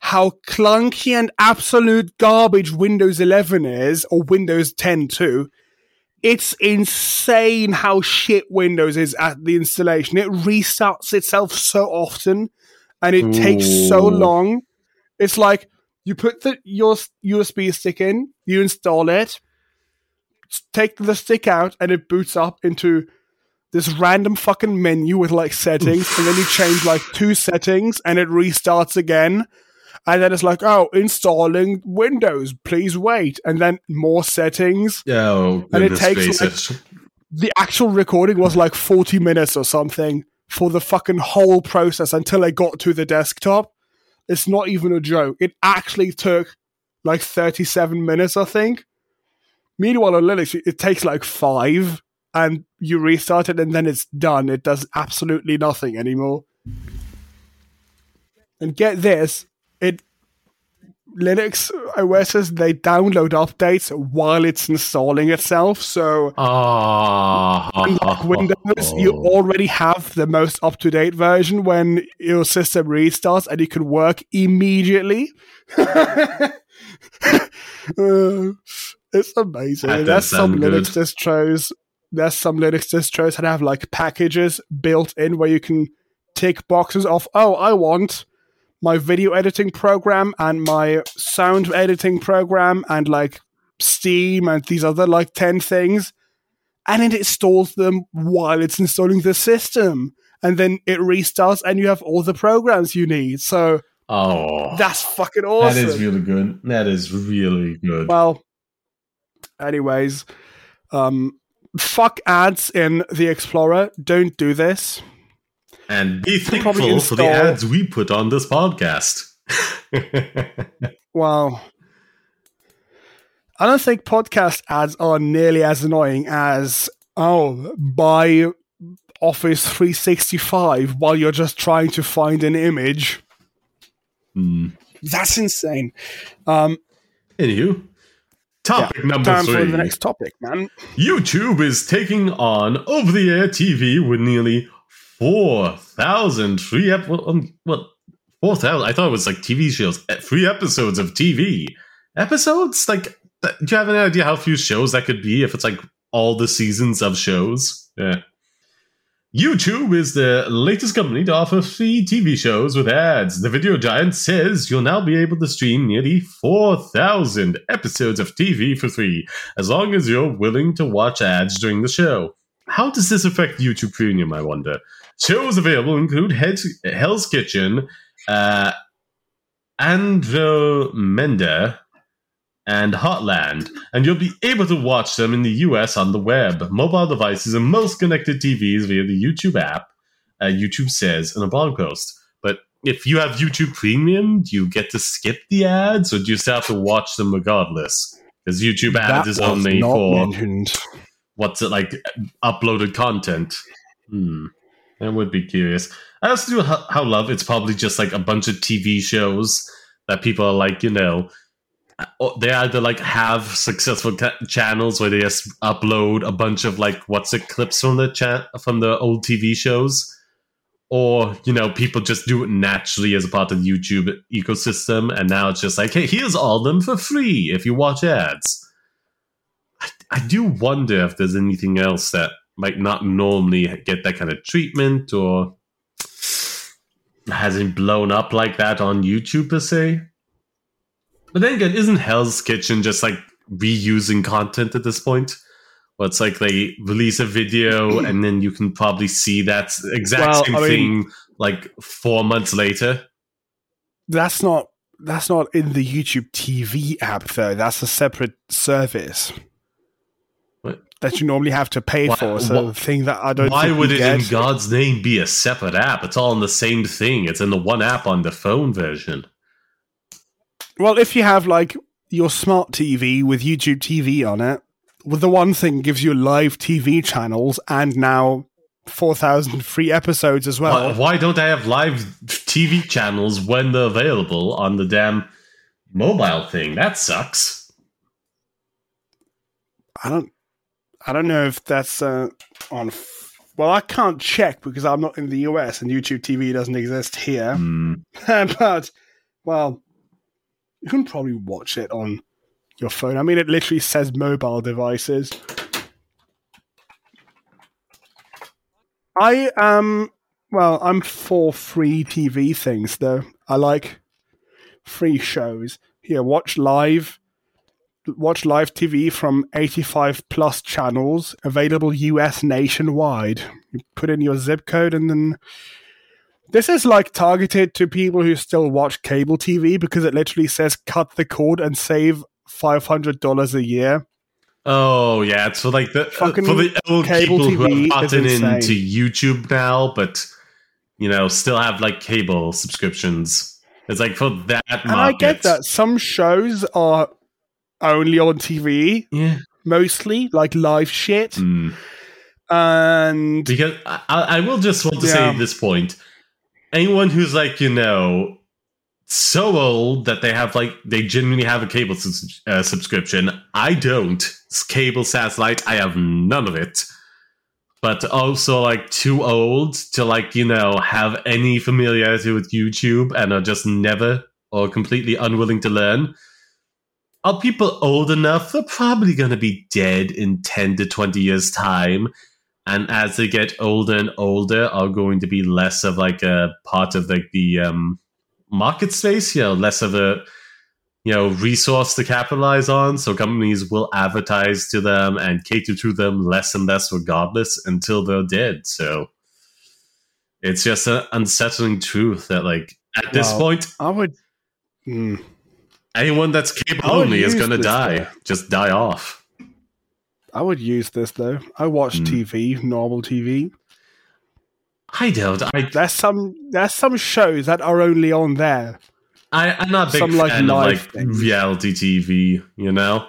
how clunky and absolute garbage Windows 11 is, or Windows 10 too, it's insane how shit Windows is at the installation. It restarts itself so often and it takes so long. It's like you put the your USB stick in, you install it, take the stick out, and it boots up into this random fucking menu with like settings, and then you change like two settings, and it restarts again. And then it's like, oh, installing Windows, please wait. And then more settings. Oh, And it takes, gracious. The actual recording was like 40 minutes or something for the fucking whole process until I got to the desktop. It's not even a joke. It actually took like 37 minutes, I think. Meanwhile, on Linux, it- takes like five and you restart it and then it's done. It does absolutely nothing anymore. And get this, it Linux OSs they download updates while it's installing itself. So ah. unlike Windows, you already have the most up to date version when your system restarts and you can work immediately. Uh, it's amazing. That There's some Linux distros. There's some Linux distros that have like packages built in where you can tick boxes off. oh, I want my video editing program and my sound editing program and like Steam and these other like 10 things. And it installs them while it's installing the system. And then it restarts and you have all the programs you need. So oh, that's fucking awesome. that is really good. That is really good. Well, anyways, um, fuck ads in the Explorer. Don't do this. and be thankful for the ads we put on this podcast. Well, I don't think podcast ads are nearly as annoying as oh, buy Office 365 while you're just trying to find an image. Hmm. That's insane. Um, Anywho, topic number time three. for the next topic, man. YouTube is taking on over the air TV with nearly 4,000 free ep- well, um, well 4,000 I thought it was like TV shows eh, free episodes of TV episodes like do you have any idea how few shows that could be if it's like all the seasons of shows yeah YouTube is the latest company to offer free TV shows with ads. The video giant says you'll now be able to stream nearly 4,000 episodes of TV for free, as long as you're willing to watch ads during the show. How does this affect YouTube Premium, I wonder? Shows available include Hell's Kitchen, uh, Andromeda, and Heartland, and you'll be able to watch them in the US on the web, mobile devices, and most connected TVs via the YouTube app, uh, YouTube says in a blog post. But if you have YouTube Premium, do you get to skip the ads, or do you still have to watch them regardless? Because YouTube ads is was only for mentioned. what's it like uploaded content. Hmm. I would be curious. I also do how, how love it's probably just like a bunch of TV shows that people are like, you know, Oh, they either like have successful ca- channels where they just upload a bunch of like what's it clips from the chat from the old TV shows, or you know people just do it naturally as a part of the YouTube ecosystem, and now it's just like, hey, here's all them for free if you watch ads. I, I do wonder if there's anything else that might not normally get that kind of treatment or hasn't blown up like that on YouTube per se. But then again, isn't Hell's Kitchen just like reusing content at this point? Well, it's like they release a video and then you can probably see that exact Well, same I mean- thing like four months later. That's not that's not in the YouTube TV app though. That's a separate service What? that you normally have to pay Why- for. So the thing that I don't Why would it in God's name be a separate app? It's all in the same thing. It's in the one app on the phone version. Well, if you have like your smart TV with YouTube TV on it, well, the one thing gives you live TV channels and now four thousand free episodes as well. why, why don't I have live TV channels when they're available on the damn mobile thing? That sucks. I don't, I don't know if that's uh, on. F- well, I can't check because I'm not in the US and YouTube TV doesn't exist here. Hmm. but well, you can probably watch it on your phone. I mean, it literally says mobile devices. I am well. I'm for free TV things though. I like free shows. Here, watch live. Watch live TV from 85 plus channels available US nationwide. You put in your zip code and then this is like targeted to people who still watch cable TV because it literally says cut the cord and save five hundred dollars a year. Oh yeah, it's for like the Fucking for the old cable people who TV have is gotten into YouTube now, but you know still have like cable subscriptions. It's like for that Market. And I get that some shows are only on TV, Yeah. mostly like live shit, Mm. and Because I, I will just want to say at this point, anyone who's like you know so old that they have like they genuinely have a cable sus- uh, subscription. I don't. It's cable satellite. I have none of it. But also like too old to like you know have any familiarity with YouTube and are just never or completely unwilling to learn. Are people old enough? They're probably going to be dead in ten to twenty years time and as they get older and older are going to be less of like a part of like the um market space you know less of a you know resource to capitalize on so companies will advertise to them and cater to them less and less regardless until they're dead so it's just an unsettling truth that like at this point I would. Hmm. anyone that's would only is going to die just die off I would use this though. I watch Hmm. TV, normal TV. i don't i There's some there's some shows that are only on there. I, I'm not a big Some, like, fan of like things. reality TV, you know.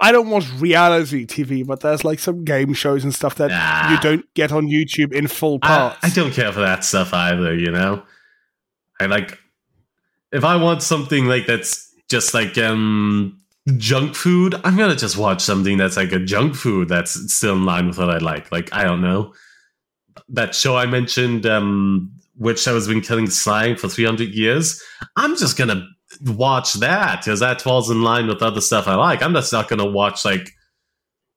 I don't watch reality TV, but there's like some game shows and stuff that Nah. you don't get on YouTube in full I. I don't care for that stuff either, you know. I like if I want something like that's just like um junk food, I'm gonna just watch something that's like a junk food that's still in line with what I like. Like I don't know that show I mentioned, um, which has been killing slime for 300 years. I'm just gonna watch that because that falls in line with other stuff I like. I'm just not gonna watch like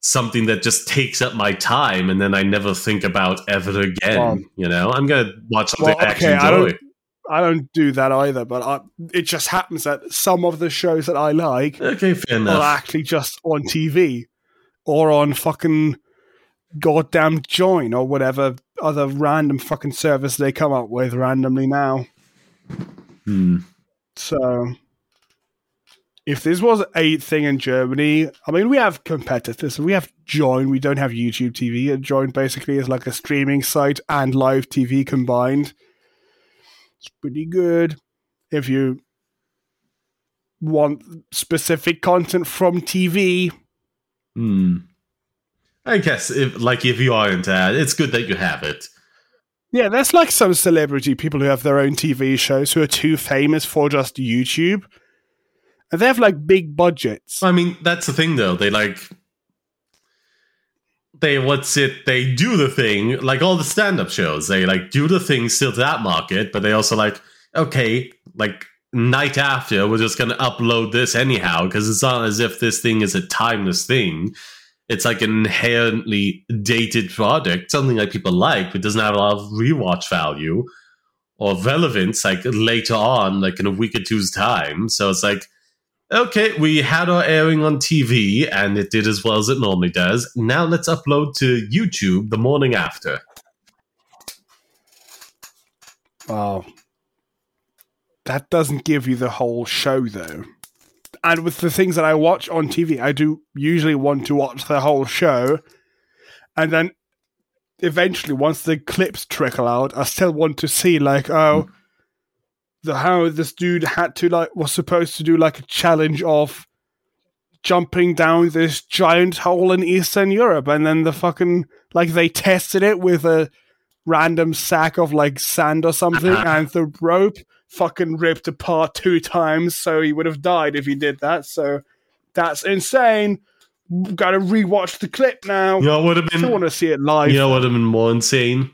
something that just takes up my time and then I never think about ever again. Well- you know, I'm gonna watch something Well, okay, I enjoy. don't- I don't do that either, but I, it just happens that some of the shows that I like Okay, fair are enough. actually just on TV or on fucking goddamn Joyn or whatever other random fucking service they come up with randomly now. Hmm. So, if this was a thing in Germany, I mean, we have competitors. We have Joyn. We don't have YouTube TV. And Joyn basically is like a streaming site and live TV combined. It's pretty good if you want specific content from TV. Hmm. I guess if like if you are into that, it's good that you have it. Yeah, there's like some celebrity people who have their own TV shows who are too famous for just YouTube. And they have like big budgets. I mean, that's the thing though. They like they what's it they do the thing like all the stand-up shows they like do the thing still to that market but they also like okay like night after we're just gonna upload this anyhow because it's not as if this thing is a timeless thing. It's like an inherently dated product something that people like but doesn't have a lot of rewatch value or relevance like later on like in a week or two's time. So it's like okay, we had our airing on TV and it did as well as it normally does. Now let's upload to YouTube the morning after. Wow. That doesn't give you the whole show, though. And with the things that I watch on TV, I do usually want to watch the whole show. And then eventually, once the clips trickle out, I still want to see, like, oh, mm the how this dude had to like was supposed to do like a challenge of jumping down this giant hole in Eastern Europe, and then the fucking like they tested it with a random sack of like sand or something, uh-huh. and the rope fucking ripped apart two times, so he would have died if he did that. So that's insane. Gotta rewatch the clip now. You know would have been? I want to see it live. You know what would have been more insane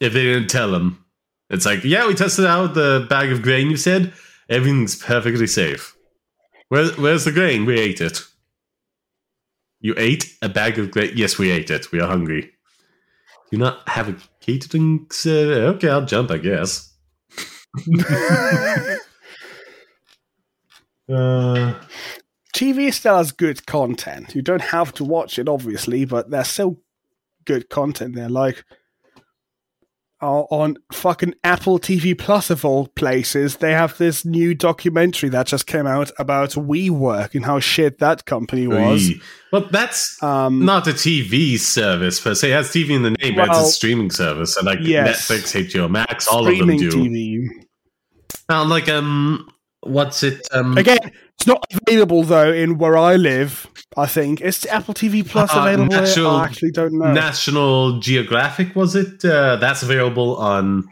if they didn't tell him. It's like, yeah, we tested out the bag of grain you said. Everything's perfectly safe. Where, where's the grain? We ate it. You ate a bag of grain? Yes, we ate it. We are hungry. Do not have a catering service? Okay, I'll jump, I guess. uh, TV still has good content. You don't have to watch it, obviously, but there's still good content there. Like, on fucking Apple TV Plus of all places, they have this new documentary that just came out about WeWork and how shit that company was. Well, that's um, not a TV service per se. It has TV in the name, well, but it's a streaming service. And like yes, Netflix, HBO Max, all of them do. TV. Now, like um, what's it? Um, Again, it's not available though in where I live. I think it's Apple TV Plus uh, available. National, I actually don't know. National Geographic was it? Uh, that's available on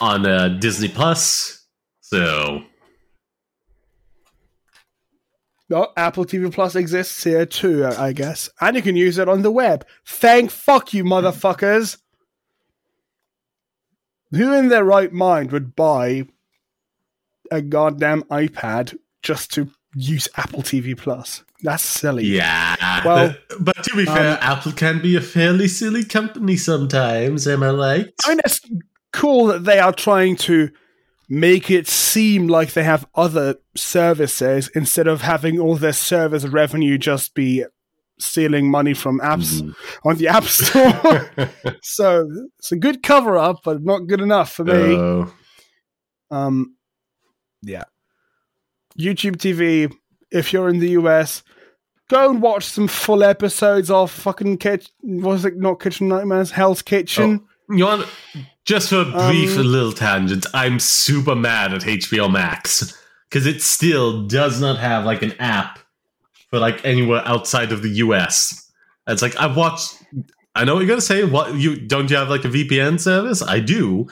on uh, Disney Plus. So. No, Apple TV Plus exists here too, I guess. And you can use it on the web. Thank fuck you, motherfuckers. Who in their right mind would buy a goddamn iPad just to use Apple TV Plus. That's silly. Yeah. Well, but to be fair, um, Apple can be a fairly silly company sometimes. Am I right? I mean, it's cool that they are trying to make it seem like they have other services instead of having all their service revenue just be stealing money from apps mm. on the App Store. so it's a good cover up, but not good enough for me. Oh. Um, yeah. YouTube TV, if you're in the US, go and watch some full episodes of fucking Kitchen. Was it not Kitchen Nightmares? Hell's Kitchen. Oh, you want just for a brief um, little tangent? I'm super mad at HBO Max because it still does not have like an app for like anywhere outside of the US. It's like I've watched. I know what you're gonna say. What you don't you have like a VPN service? I do,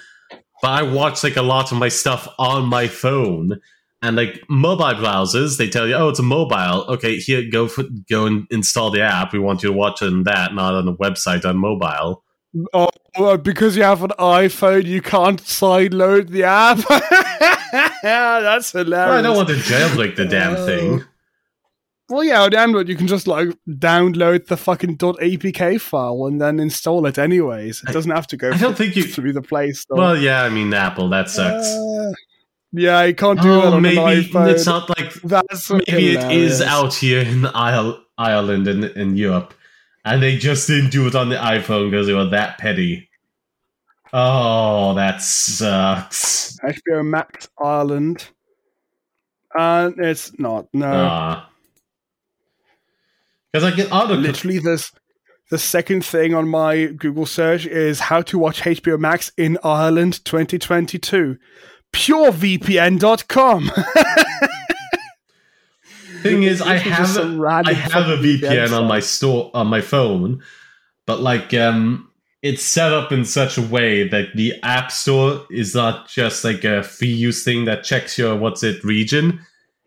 but I watch like a lot of my stuff on my phone and like mobile browsers, they tell you, "Oh, it's a mobile. Okay, here, go for, go and install the app. We want you to watch it on that, not on the website on mobile." Oh, well, because you have an iPhone, you can't sideload the app. That's hilarious. Well, I don't want to jailbreak the damn uh, thing. Well, yeah, on Android you can just like download the fucking .apk file and then install it anyways. It doesn't have to go. I don't think you through the Play Store. Well, yeah, I mean Apple that sucks. Uh, yeah, you can't do oh, that on maybe. It's not like That's maybe it is out here in Ireland and in Europe, and they just didn't do it on the iPhone because they were that petty. Oh, that sucks. HBO Max Ireland, and it's not no. Because I get other literally this. The second thing on my Google search is how to watch HBO Max in Ireland 2022 purevpn.com. Thing is, I have a, I have a VPN on my store on my phone, but like um it's set up in such a way that the App Store is not just like a free use thing that checks your what's it region.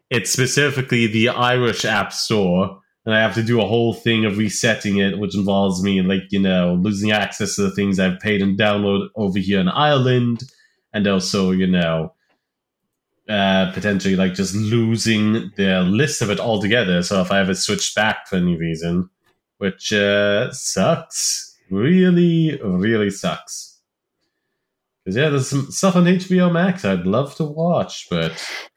It's specifically the Irish App Store, and I have to do a whole thing of resetting it, which involves me like you know losing access to the things I've paid and download over here in Ireland, and also you know uh, potentially like just losing the list of it altogether. So if I ever switch back for any reason, which uh, sucks really, really sucks. Because yeah, there's some stuff on HBO Max I'd love to watch, but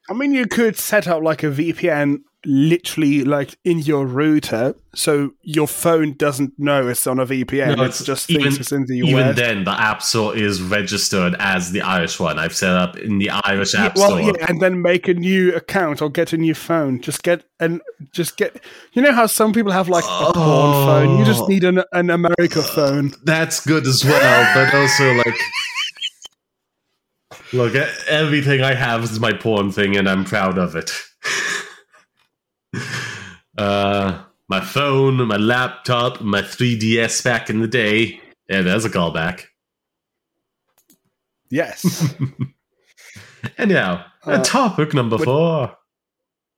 I mean, you could set up like a VPN literally like in your router, so your phone doesn't know it's on a VPN. No, it's, it's just even- thinks it's in the US. even then, the App Store is registered as the Irish one. I've set up in the Irish Yeah, App well, Store. yeah, and then make a new account or get a new phone. Just get and just get. You know how some people have like a porn Oh. phone. You just oh. need an an America phone. That's good as well, but also like. Look, everything I have is my porn thing, and I'm proud of it. uh, my phone, my laptop, my 3DS back in the day. Yeah, there's a callback. Yes. Anyhow, Uh, topic number four.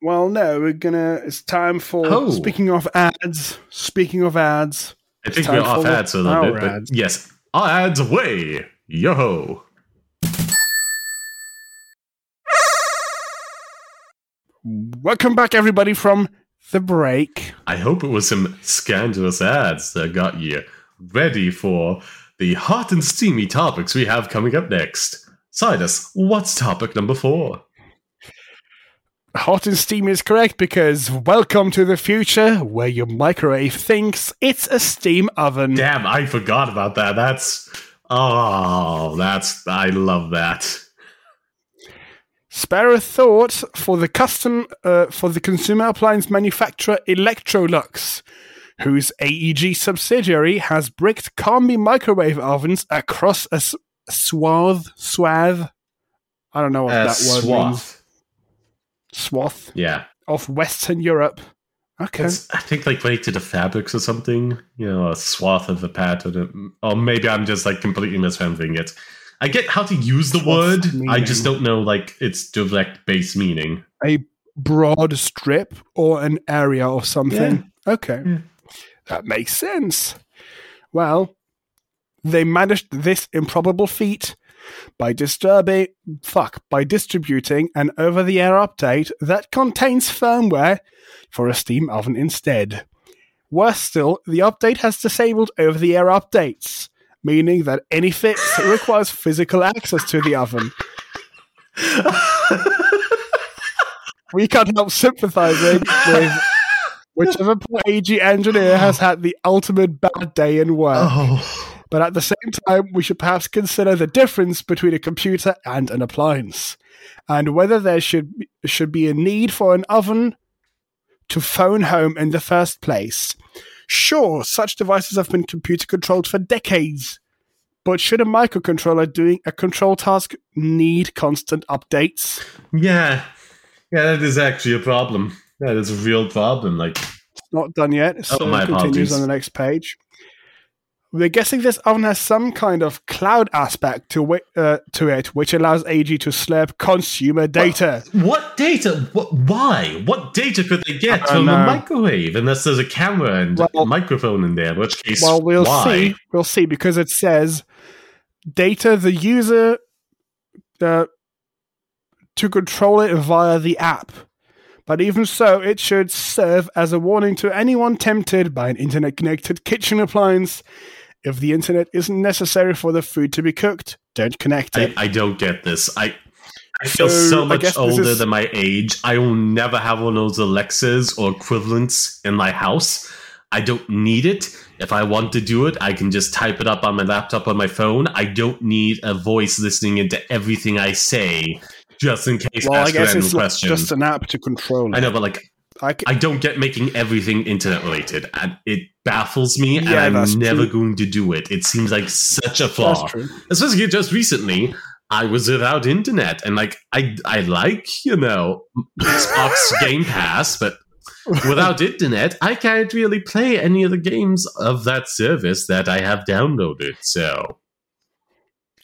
well, no, we're gonna. It's time for. Oh. Speaking of ads. Speaking of ads. I think we're off ads for a little bit, but ads. yes, our ads away. Yo ho. Welcome back, everybody, from the break. I hope it was some scandalous ads that got you ready for the hot and steamy topics we have coming up next. Silas, what's topic number four? Hot and steamy is correct because welcome to the future where your microwave thinks it's a steam oven. Damn, I forgot about that. That's oh, that's I love that. Spare a thought for the custom uh, for the consumer appliance manufacturer Electrolux, whose AEG subsidiary has bricked Combi microwave ovens across a swath swath. I don't know what Uh, that word means. swath. Swath Yeah, of Western Europe. Okay. it's, I think like related to fabrics or something. You know, a swath of a pattern, or maybe I'm just like completely misremembering it. I get how to use the word. I just don't know like its direct base meaning. a broad strip or an area or something. Okay. Yeah. That makes sense. Well, they managed this improbable feat by disturbing fuck by distributing an over-the-air update that contains firmware for a steam oven instead. Worse still, the update has disabled over-the-air updates, meaning that any fix requires physical access to the oven. we can't help sympathizing with whichever poor AEG engineer has had the ultimate bad day in work. Oh. But at the same time, we should perhaps consider the difference between a computer and an appliance, and whether there should should be a need for an oven to phone home in the first place. Sure, such devices have been computer controlled for decades, but should a microcontroller doing a control task need constant updates? Yeah. Yeah, that is actually a problem. That is a real problem. Like, It's not done yet, so Oh, my continues apologies. on the next page. We're guessing this oven has some kind of cloud aspect to, wi- uh, to it, which allows AEG to slurp consumer data. what data? What? Why? What data could they get from a microwave? Unless there's a camera and Well- a microphone in there. In which case, Well, we'll why? see. We'll see because it says data the user uh, to control it via the app. But even so, it should serve as a warning to anyone tempted by an internet connected kitchen appliance. If the internet isn't necessary for the food to be cooked, don't connect it. I don't get this. I I feel So, so much older is- than my age. I will never have one of those Alexas or equivalents in my house. I don't need it. If I want to do it, I can just type it up on my laptop on my phone. I don't need a voice listening into everything I say just in case well, I guess it's question. just an app to control it. I know, but like I I don't get making everything internet related, and it baffles me, Yeah, and I'm never true. going to do it. It seems like such a flaw especially just recently i was without internet and like i i like you know xbox game pass but without internet, I can't really play any of the games of that service that I have downloaded. So,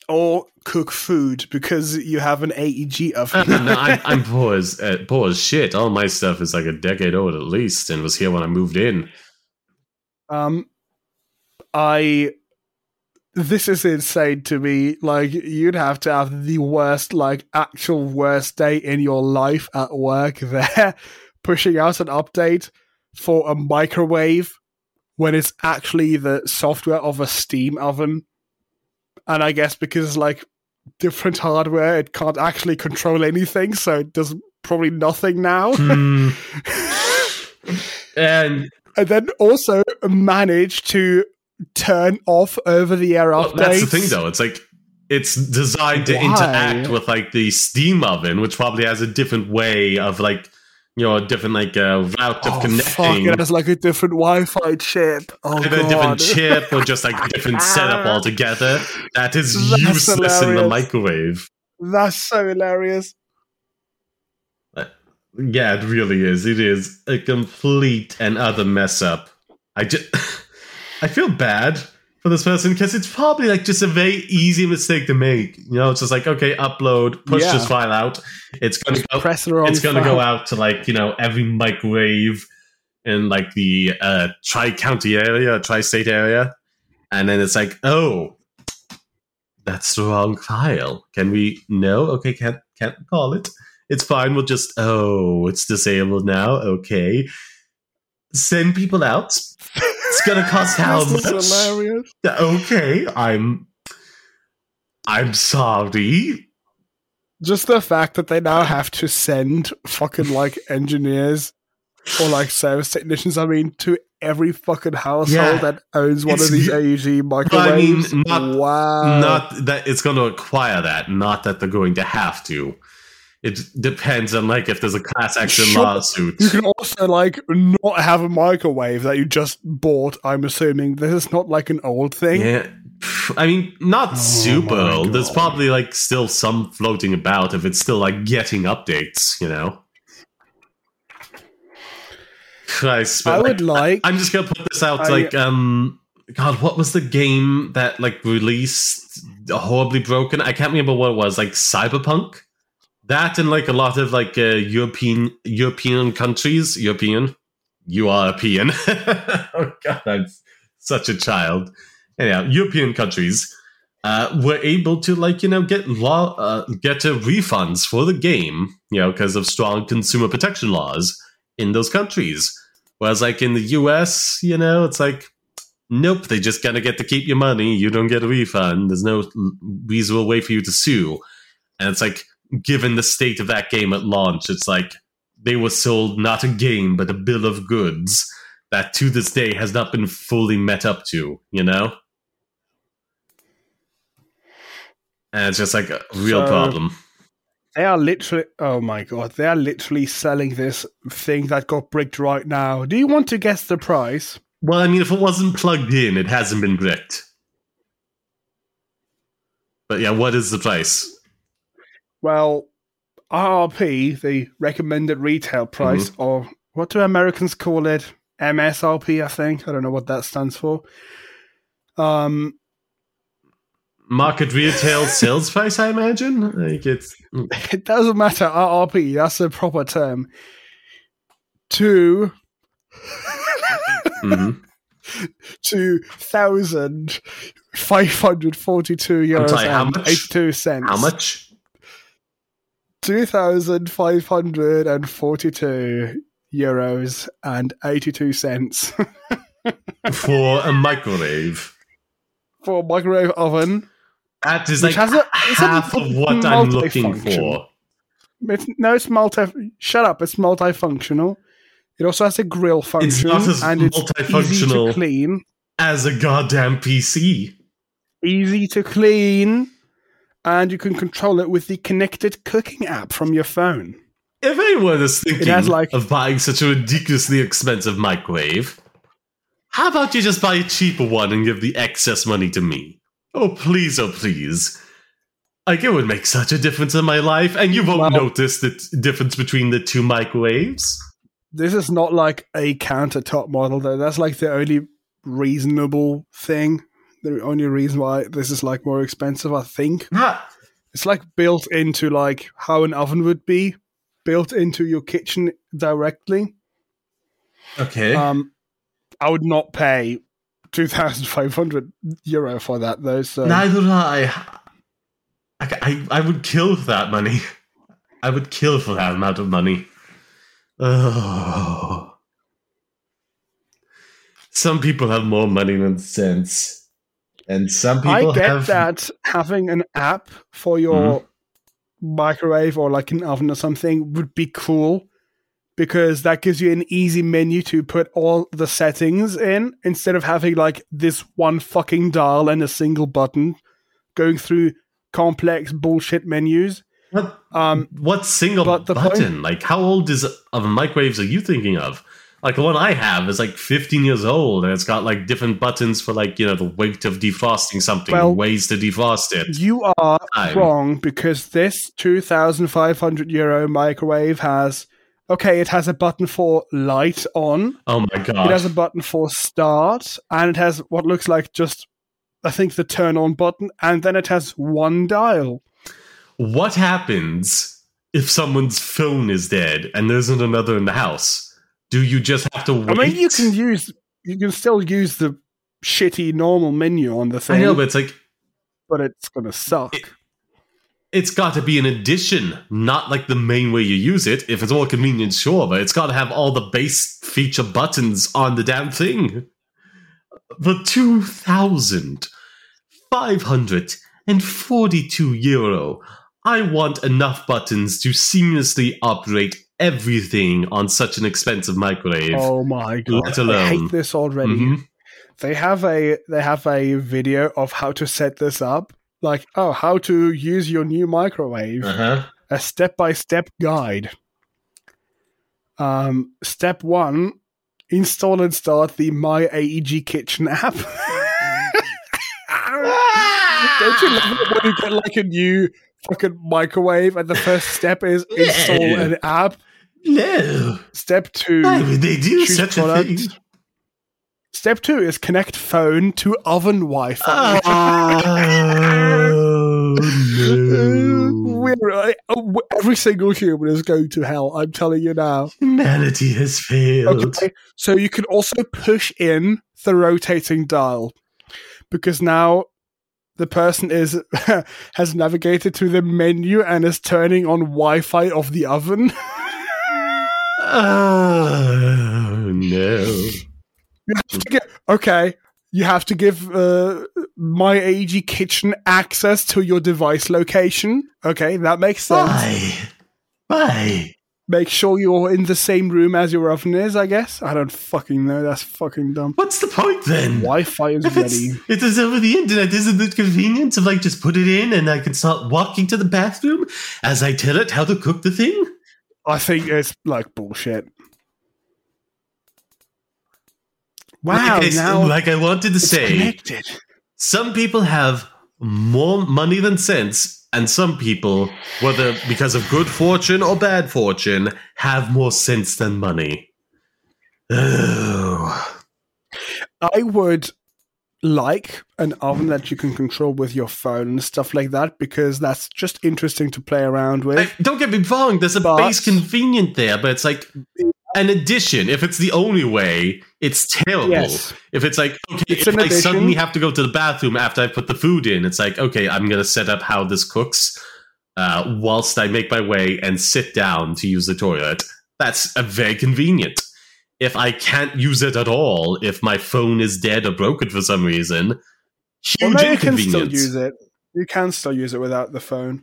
or cook food because you have an AEG of no, I'm, I'm poor as uh, poor as shit. All my stuff is like a decade old at least, and was here when I moved in. Um, I. This is insane to me. Like, you'd have to have the worst, like, actual worst day in your life at work there, pushing out an update for a microwave when it's actually the software of a steam oven. And I guess because, like, different hardware, it can't actually control anything, so it does probably nothing now. Hmm. and and then also manage to turn off over the air well, updates. that's the thing, though. It's like it's designed to Why? interact with like the steam oven, which probably has a different way of like you know a different like uh, route of Oh, fuck, it has like a different Wi-Fi chip. Oh Either god, a different chip or just like a different setup altogether that is That's useless in the microwave. That's so hilarious. Yeah, it really is. It is a complete and utter mess up. I just, I feel bad for this person because it's probably like just a very easy mistake to make. You know, it's just like okay, upload, push Yeah. this file out. It's gonna go. Press the wrong It's gonna file. go out to like you know every microwave in like the uh, tri county area, tri state area, and then it's like oh. That's the wrong file. Can we? No. Okay. Can't can't call it. It's fine. We'll just. Oh, it's disabled now. Okay. Send people out. It's gonna cost how much? hilarious. Okay. I'm. I'm sorry. Just the fact that they now have to send fucking like engineers or like service technicians. I mean, to every fucking household Yeah. that owns one It's of these AEG But I mean, microwaves. not- wow. not that it's going to acquire that. Not that they're going to have to. It depends on like if there's a class action Sure. lawsuit. You can also like not have a microwave that you just bought. I'm assuming this is not like an old thing. Yeah. I mean, not Oh super old. There's probably like still some floating about if it's still like getting updates, you know? Christ, I would like. I'm just gonna put this out I- like um God, what was the game that like released horribly broken? I can't remember what it was, like Cyberpunk? That and like a lot of like uh, European European countries, European, you are European. oh God, I'm such a child. Anyhow, European countries uh, were able to like you know get law uh, get uh, refunds for the game, you know, because of strong consumer protection laws in those countries. Whereas like in the U.S., you know, it's like. Nope, they just gotta get to keep your money. You don't get a refund. There's no reasonable way for you to sue. And it's like, given the state of that game at launch, it's like they were sold not a game, but a bill of goods that to this day has not been fully met up to, you know? And it's just like a real So- problem. They are literally. Oh my god! They are literally selling this thing that got bricked right now. Do you want to guess the price? Well, I mean, if it wasn't plugged in, it hasn't been bricked. But yeah, what is the price? Well, RRP, the recommended retail price, Mm-hmm. or what do Americans call it? MSRP, I think. I don't know what that stands for. Um, Market retail sales price, I imagine? Like it's. it doesn't matter. RRP, that's the proper term. Two Mhm. two thousand five hundred forty-two euros sorry, and eighty-two cents. How much? Two thousand five hundred and forty-two euros and eighty-two cents For a microwave. for a microwave oven. That is Which like has a- it's half of what I'm looking for. It's, no, it's multi. Shut up! It's multifunctional. It also has a grill function, It's not as and it's easy multifunctional. to clean. As a goddamn PC. Easy to clean, and you can control it with the connected cooking app from your phone. If anyone is thinking like- of buying such a ridiculously expensive microwave, how about you just buy a cheaper one and give the excess money to me? Oh, please, oh, please. Like, it would make such a difference in my life, and you won't Well- notice the t- difference between the two microwaves. this is not like a countertop model though. That's like the only reasonable thing. The only reason why this is like more expensive, I think. It's like built into like how an oven would be built into your kitchen directly. okay. Um, I would not pay two thousand five hundred euro for that though. So Neither do I. I, I. I would kill for that money. I would kill for that amount of money. Oh. Some people have more money than sense. And some people I get have that having an app for your Mm-hmm. microwave or like an oven or something would be cool because that gives you an easy menu to put all the settings in instead of having like this one fucking dial and a single button going through complex bullshit menus. what, Um, what single button? Like how old is of microwaves are you thinking of? Like the one I have is like 15 years old and it's got like different buttons for like, you know, the weight of defrosting something, Well, ways to defrost it. You are Time. wrong because this 2500 euro microwave has okay, it has a button for light on, Oh my god! it has a button for start, and it has what looks like just I think the turn on button, and then it has one dial. What happens if someone's phone is dead and there isn't another in the house? Do you just have to wait? I mean, you can use you can still use the shitty normal menu on the thing. I know, but it's like but it's gonna suck. It- it's got to be an addition, not like the main way you use it. If it's more convenient, sure, but it's got to have all the base feature buttons on the damn thing. The two thousand five hundred and forty-two euro. I want enough buttons to seamlessly operate everything on such an expensive microwave. oh my god! let I alone- hate this already. Mhm. they have a they have a video of how to set this up like oh how to use your new microwave Uh-huh. a step-by-step guide um step one install and start the my aeg kitchen app don't you love it when you get like a new fucking microwave and the first step is install Yeah. an app No. step two Why would they do such a thing? Step two is connect phone to oven Wi-Fi. Oh, no. We're, uh, oh, every single human is going to hell. I'm telling you now. Humanity has failed. Okay, so you can also push in the rotating dial because now the person is has navigated to the menu and is turning on Wi-Fi of the oven. Oh, no. You have to get okay. You have to give uh, my AEG kitchen access to your device location. Okay, that makes sense. Why? Why? Make sure you're in the same room as your oven is. I guess I don't fucking know. That's fucking dumb. What's the point then? Wi-Fi is If ready. it is over the internet, isn't it convenient to like just put it in and I can start walking to the bathroom as I tell it how to cook the thing? I think it's like bullshit. Wow, like, I, now like I wanted to say, connected. some people have more money than sense, and some people, whether because of good fortune or bad fortune, have more sense than money. Oh. I would like an oven that you can control with your phone and stuff like that because that's just interesting to play around with. I- don't get me wrong, there's a But- base convenient there, but it's like an addition. If it's the only way, it's terrible. Yes. If it's like, okay, It's if I addition. suddenly have to go to the bathroom after I put the food in, it's like, okay, I'm going to set up how this cooks uh, whilst I make my way and sit down to use the toilet. That's a very convenient. If I can't use it at all, if my phone is dead or broken for some reason, well, huge no, you can still use it. You can still use it without the phone.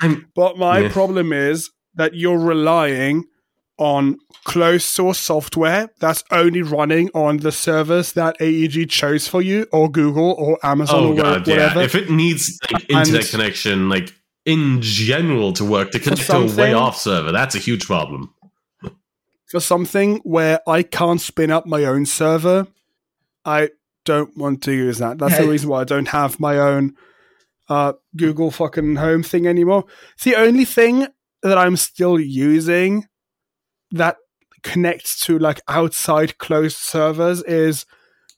I'm- But my Yeah. problem is that you're relying on closed source software that's only running on the servers that AEG chose for you, or Google, or Amazon, Oh or god, yeah. whatever. If it needs like, And- internet connection, like in general, to work to connect to a way off server, that's a huge problem. For something where I can't spin up my own server, I don't want to use that. That's the reason why I don't have my own uh, Google fucking home thing anymore. It's the only thing that I'm still using that connects to like outside closed servers is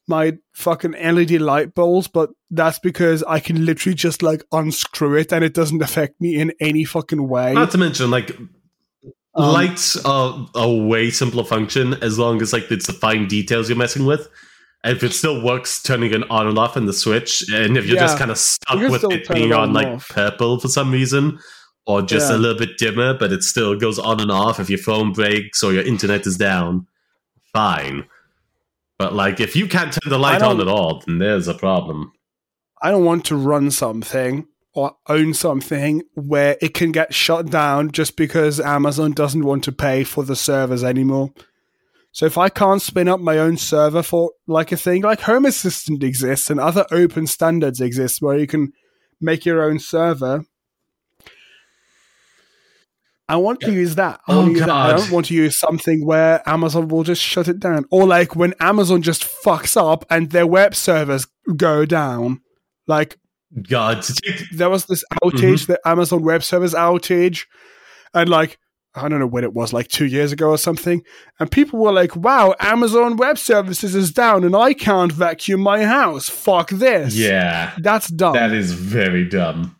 my fucking LED light bulbs, but that's because I can literally just like unscrew it and it doesn't affect me in any fucking way. Not to mention, like um, lights are a way simpler function as long as like it's the fine details you're messing with. And if it still works turning it on and off in the switch, and if you're yeah, just kind of stuck with it being on, on like off. purple for some reason, or just yeah. a little bit dimmer, but it still goes on and off if your phone breaks or your internet is down, fine. But like if you can't turn the light on at all, then there's a problem. I don't want to run something or own something where it can get shut down just because Amazon doesn't want to pay for the servers anymore. So if I can't spin up my own server for like a thing like Home Assistant exists and other open standards exist where you can make your own server, I want to use that. I, oh, use that. I don't want to use something where Amazon will just shut it down. Or like when Amazon just fucks up and their web servers go down. Like God. There was this outage, mm-hmm. the Amazon Web Service outage, and like I don't know when it was, like two years ago or something. And people were like, wow, Amazon Web Services is down and I can't vacuum my house. Fuck this. Yeah. That's dumb. That is very dumb.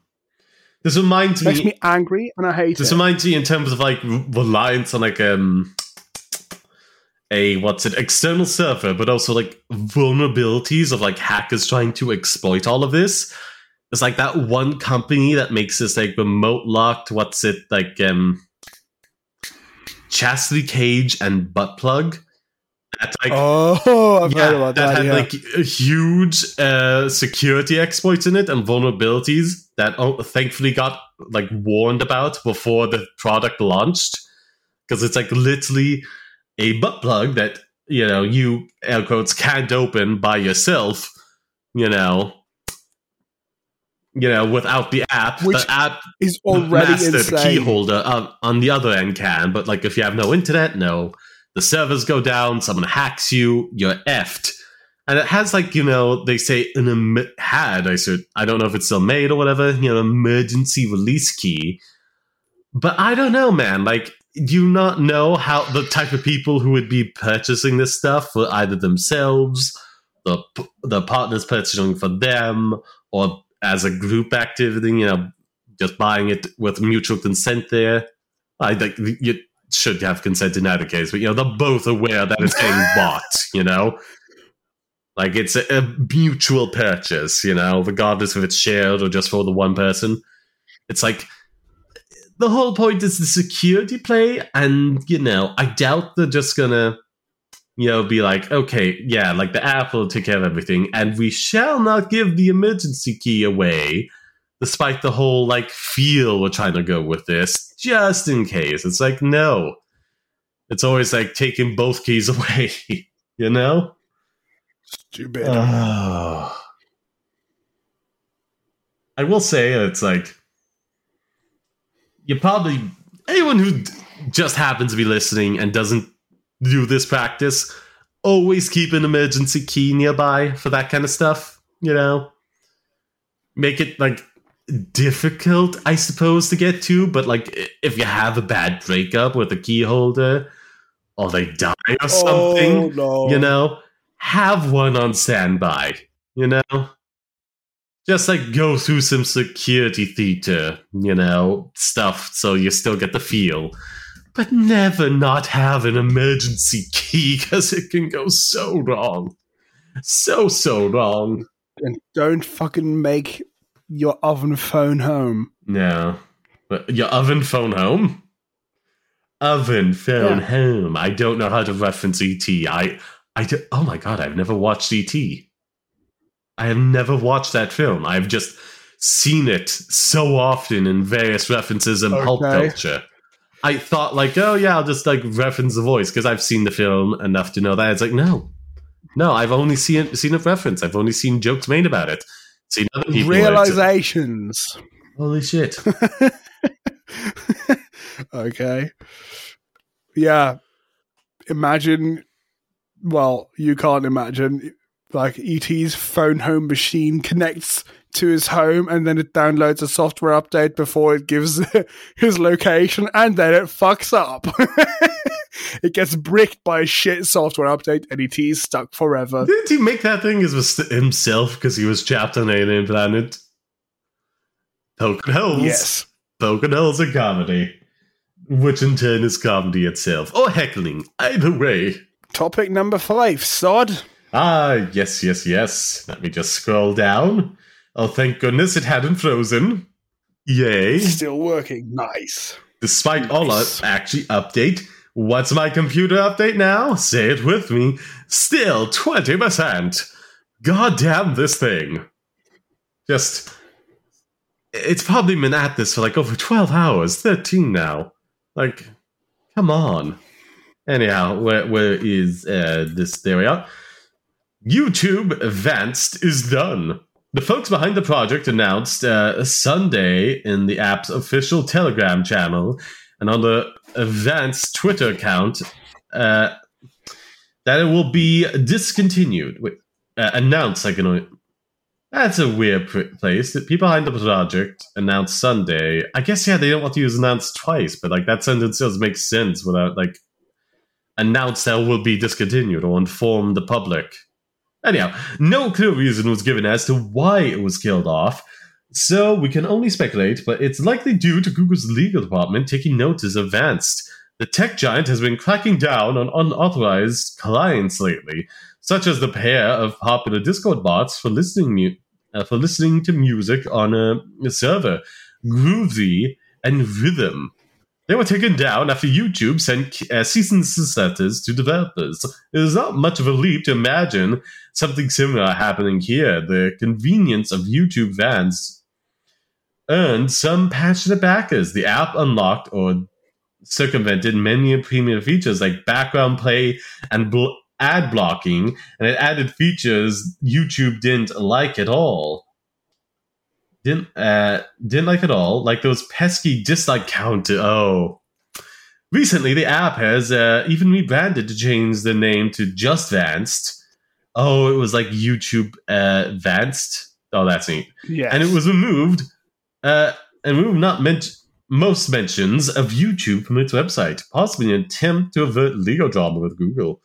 This reminds Makes me. Makes me angry and I hate this it. This reminds me in terms of like reliance on like um a what's it external server, but also like vulnerabilities of like hackers trying to exploit all of this. It's like that one company that makes this like remote locked, what's it like um chastity cage and butt plug. That like oh I've yeah, heard about that, that had yeah. like huge uh, security exploits in it and vulnerabilities that oh, thankfully got like warned about before the product launched. Because it's like literally a butt plug that you know you air quotes can't open by yourself you know you know without the app which the app is already insane. the key holder uh, on the other end can but like if you have no internet no the servers go down, someone hacks you, you're effed. And it has like, you know, they say an em- had, I said, I don't know if it's still made or whatever, you know, emergency release key. But I don't know, man. Like, do you not know how the type of people who would be purchasing this stuff for either themselves, the the partners purchasing for them, or as a group activity, you know, just buying it with mutual consent there? I think you should have consent in either case, but you know they're both aware that it's being bought. You know, like it's a, a, mutual purchase. You know, regardless if it's shared or just for the one person. It's like the whole point is the security play, and you know, I doubt they're just gonna. You know, be like, okay, yeah, like the app will take care of everything, and we shall not give the emergency key away despite the whole like feel we're trying to go with this, just in case. It's like, no. It's always like taking both keys away, you know? Stupid. Uh, I will say it's like you probably anyone who just happens to be listening and doesn't do this practice always keep an emergency key nearby for that kind of stuff you know make it like difficult, I suppose, to get to. But like, if you have a bad breakup with a key holder, or they die or something, oh, no. you know, have one on standby. You know, just like go through some security theater, you know, stuff, so you still get the feel. But never not have an emergency key because it can go so wrong. So, so wrong. And don't fucking make your oven phone home. No. Your oven phone home? Oven phone yeah. home. I don't know how to reference ET. I I do, oh my god, I've never watched ET. I have never watched that film. I've just seen it so often in various references in okay. pulp culture. I thought like, oh yeah, I'll just like reference the voice because I've seen the film enough to know that. It's like, no, no, I've only seen it, seen a reference. I've only seen jokes made about it. See, realizations. Holy shit. okay. Yeah. Imagine, well, you can't imagine like ET's phone home machine connects to his home and then it downloads a software update before it gives his location and then it fucks up. it gets bricked by a shit software update and ET's stuck forever. Didn't he make that thing as himself because he was trapped on an alien planet? Poker Hills. Yes. Poker Hills a comedy. Which in turn is comedy itself. Or heckling. Either way. Topic number five, Sod. Ah, yes, yes, yes. Let me just scroll down. Oh, thank goodness it hadn't frozen. Yay. Still working. Nice. Despite nice. all our actually update, what's my computer update now? Say it with me. Still 20%. God damn this thing. Just. It's probably been at this for like over 12 hours, 13 now. Like, come on. Anyhow, where, where is uh, this? There we are. YouTube Vanced is done. The folks behind the project announced uh, Sunday in the app's official Telegram channel and on the event's Twitter account uh, that it will be discontinued. Wait, uh, announced, like, you know, that's a weird place. The people behind the project announced Sunday. I guess, yeah, they don't want to use announced twice, but, like, that sentence does make sense without, like, announce that will be discontinued or inform the public. Anyhow, no clear reason was given as to why it was killed off, so we can only speculate, but it's likely due to Google's legal department taking notice of Vanced. The tech giant has been cracking down on unauthorized clients lately, such as the pair of popular Discord bots for listening mu- uh, for listening to music on a, a server, Groovy and Rythm. They were taken down after YouTube sent uh, cease and desist to developers. It is not much of a leap to imagine something similar happening here. The convenience of YouTube fans earned some passionate backers. The app unlocked or circumvented many premium features like background play and bl- ad blocking, and it added features YouTube didn't like at all. Didn't uh, didn't like at all, like those pesky dislike count. Oh, recently the app has uh, even rebranded to change the name to Just Vanced. Oh, it was like YouTube uh, Vanced. Oh, that's neat. Yeah. And it was removed, uh, and removed not meant most mentions of YouTube from its website, possibly an attempt to avert legal drama with Google.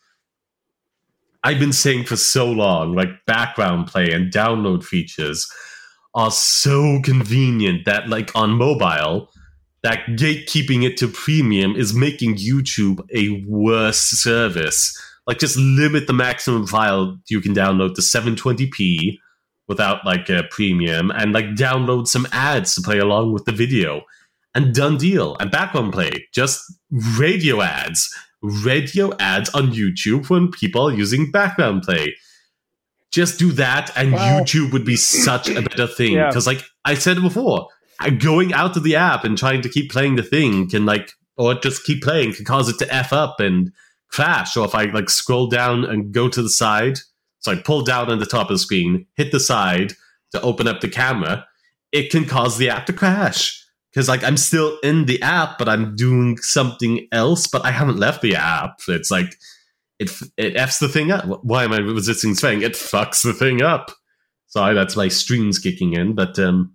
I've been saying for so long, like background play and download features are so convenient that, like on mobile, that gatekeeping it to premium is making YouTube a worse service. Like, just limit the maximum file you can download to 720p without like a premium, and like download some ads to play along with the video, and done deal. And background play, just radio ads, radio ads on YouTube when people are using background play just do that and Wow. youtube would be such a better thing Yeah. because like i said before going out of the app and trying to keep playing the thing can like or just keep playing can cause it to f up and crash or if i like scroll down and go to the side so i pull down on the top of the screen hit the side to open up the camera it can cause the app to crash because like i'm still in the app but i'm doing something else but i haven't left the app it's like it it f's the thing up. Why am I resisting saying it fucks the thing up? Sorry, that's my streams kicking in, but um,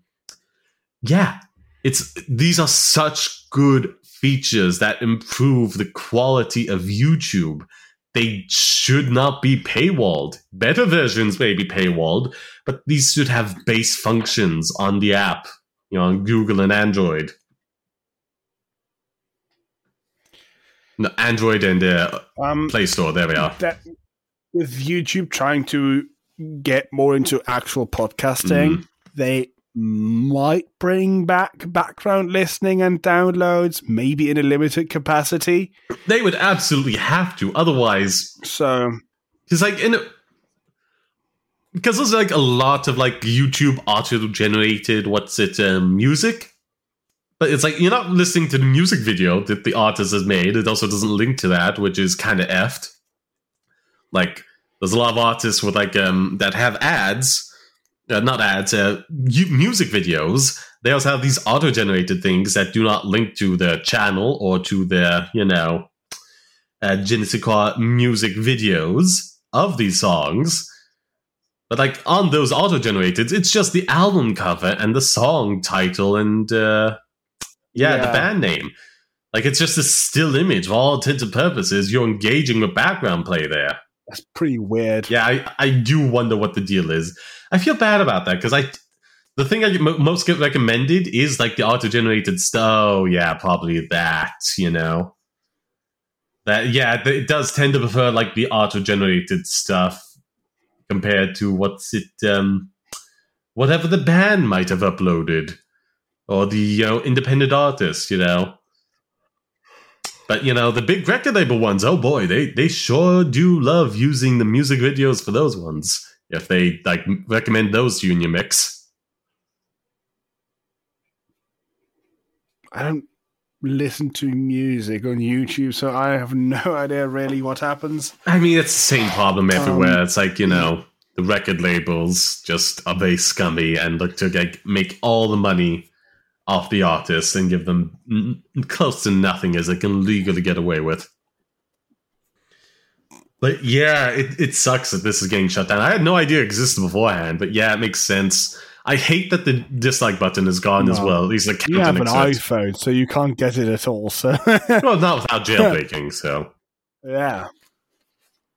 yeah, it's these are such good features that improve the quality of YouTube. They should not be paywalled. Better versions may be paywalled, but these should have base functions on the app, you know, on Google and Android. No, Android and uh, um, Play Store. There we are. that with YouTube trying to get more into actual podcasting, Mhm. they might bring back background listening and downloads, maybe in a limited capacity. They would absolutely have to, otherwise, So because like in a, because there's like a lot of like YouTube auto-generated what's it um, music, it's like you're not listening to the music video that the artist has made. It also doesn't link to that, which is kind of effed. Like there's a lot of artists with like um that have ads, uh, not ads, uh, music videos. They also have these auto-generated things that do not link to their channel or to their you know uh, Genesis music videos of these songs. But like on those auto generated, it's just the album cover and the song title and uh, yeah, Yeah. the band name. Like it's just a still image for all intents and purposes. You're engaging with background play there. That's pretty weird. Yeah, I, I do wonder what the deal is. I feel bad about that because I, the thing I get most get recommended is like the auto generated stuff. Oh yeah, probably that. You know, that yeah, it does tend to prefer like the auto generated stuff compared to what's it, um, whatever the band might have uploaded or the you know independent artists, You know. But you know the big record label ones, oh boy, they they sure do love using the music videos for those ones. If they like recommend those to you in your mix, I don't listen to music on YouTube, so I have no idea really what happens. I mean it's the same problem everywhere. Um, it's like you know the record labels just are very scummy and look to like make all the money off the artists and give them n- close to nothing as they can legally get away with. But yeah, it, it sucks that this is getting shut down. I had no idea it existed beforehand, but yeah, it makes sense. I hate that the dislike button is gone as well. At least the You have an iPhone, so you can't get it at all. So Well, not without jailbreaking, so. yeah.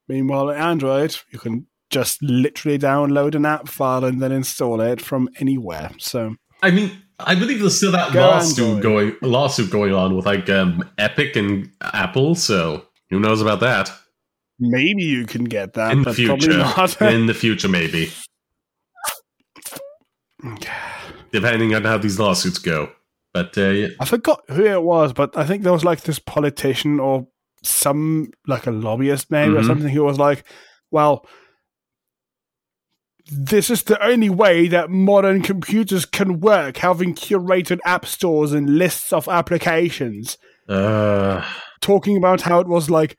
Meanwhile, on Android, you can just literally download an app file and then install it from anywhere. So I mean, I believe there's still that Go lawsuit going lawsuit going on with like um, Epic and Apple. So who knows about that? maybe you can get that, In the future. not. In the future, maybe, depending on how these lawsuits go. But uh, yeah. I forgot who it was, but I think there was like this politician or some like a lobbyist maybe or Mhm. something who was like, "Well, this is the only way that modern computers can work, having curated app stores and lists of applications." uh, Talking about how it was like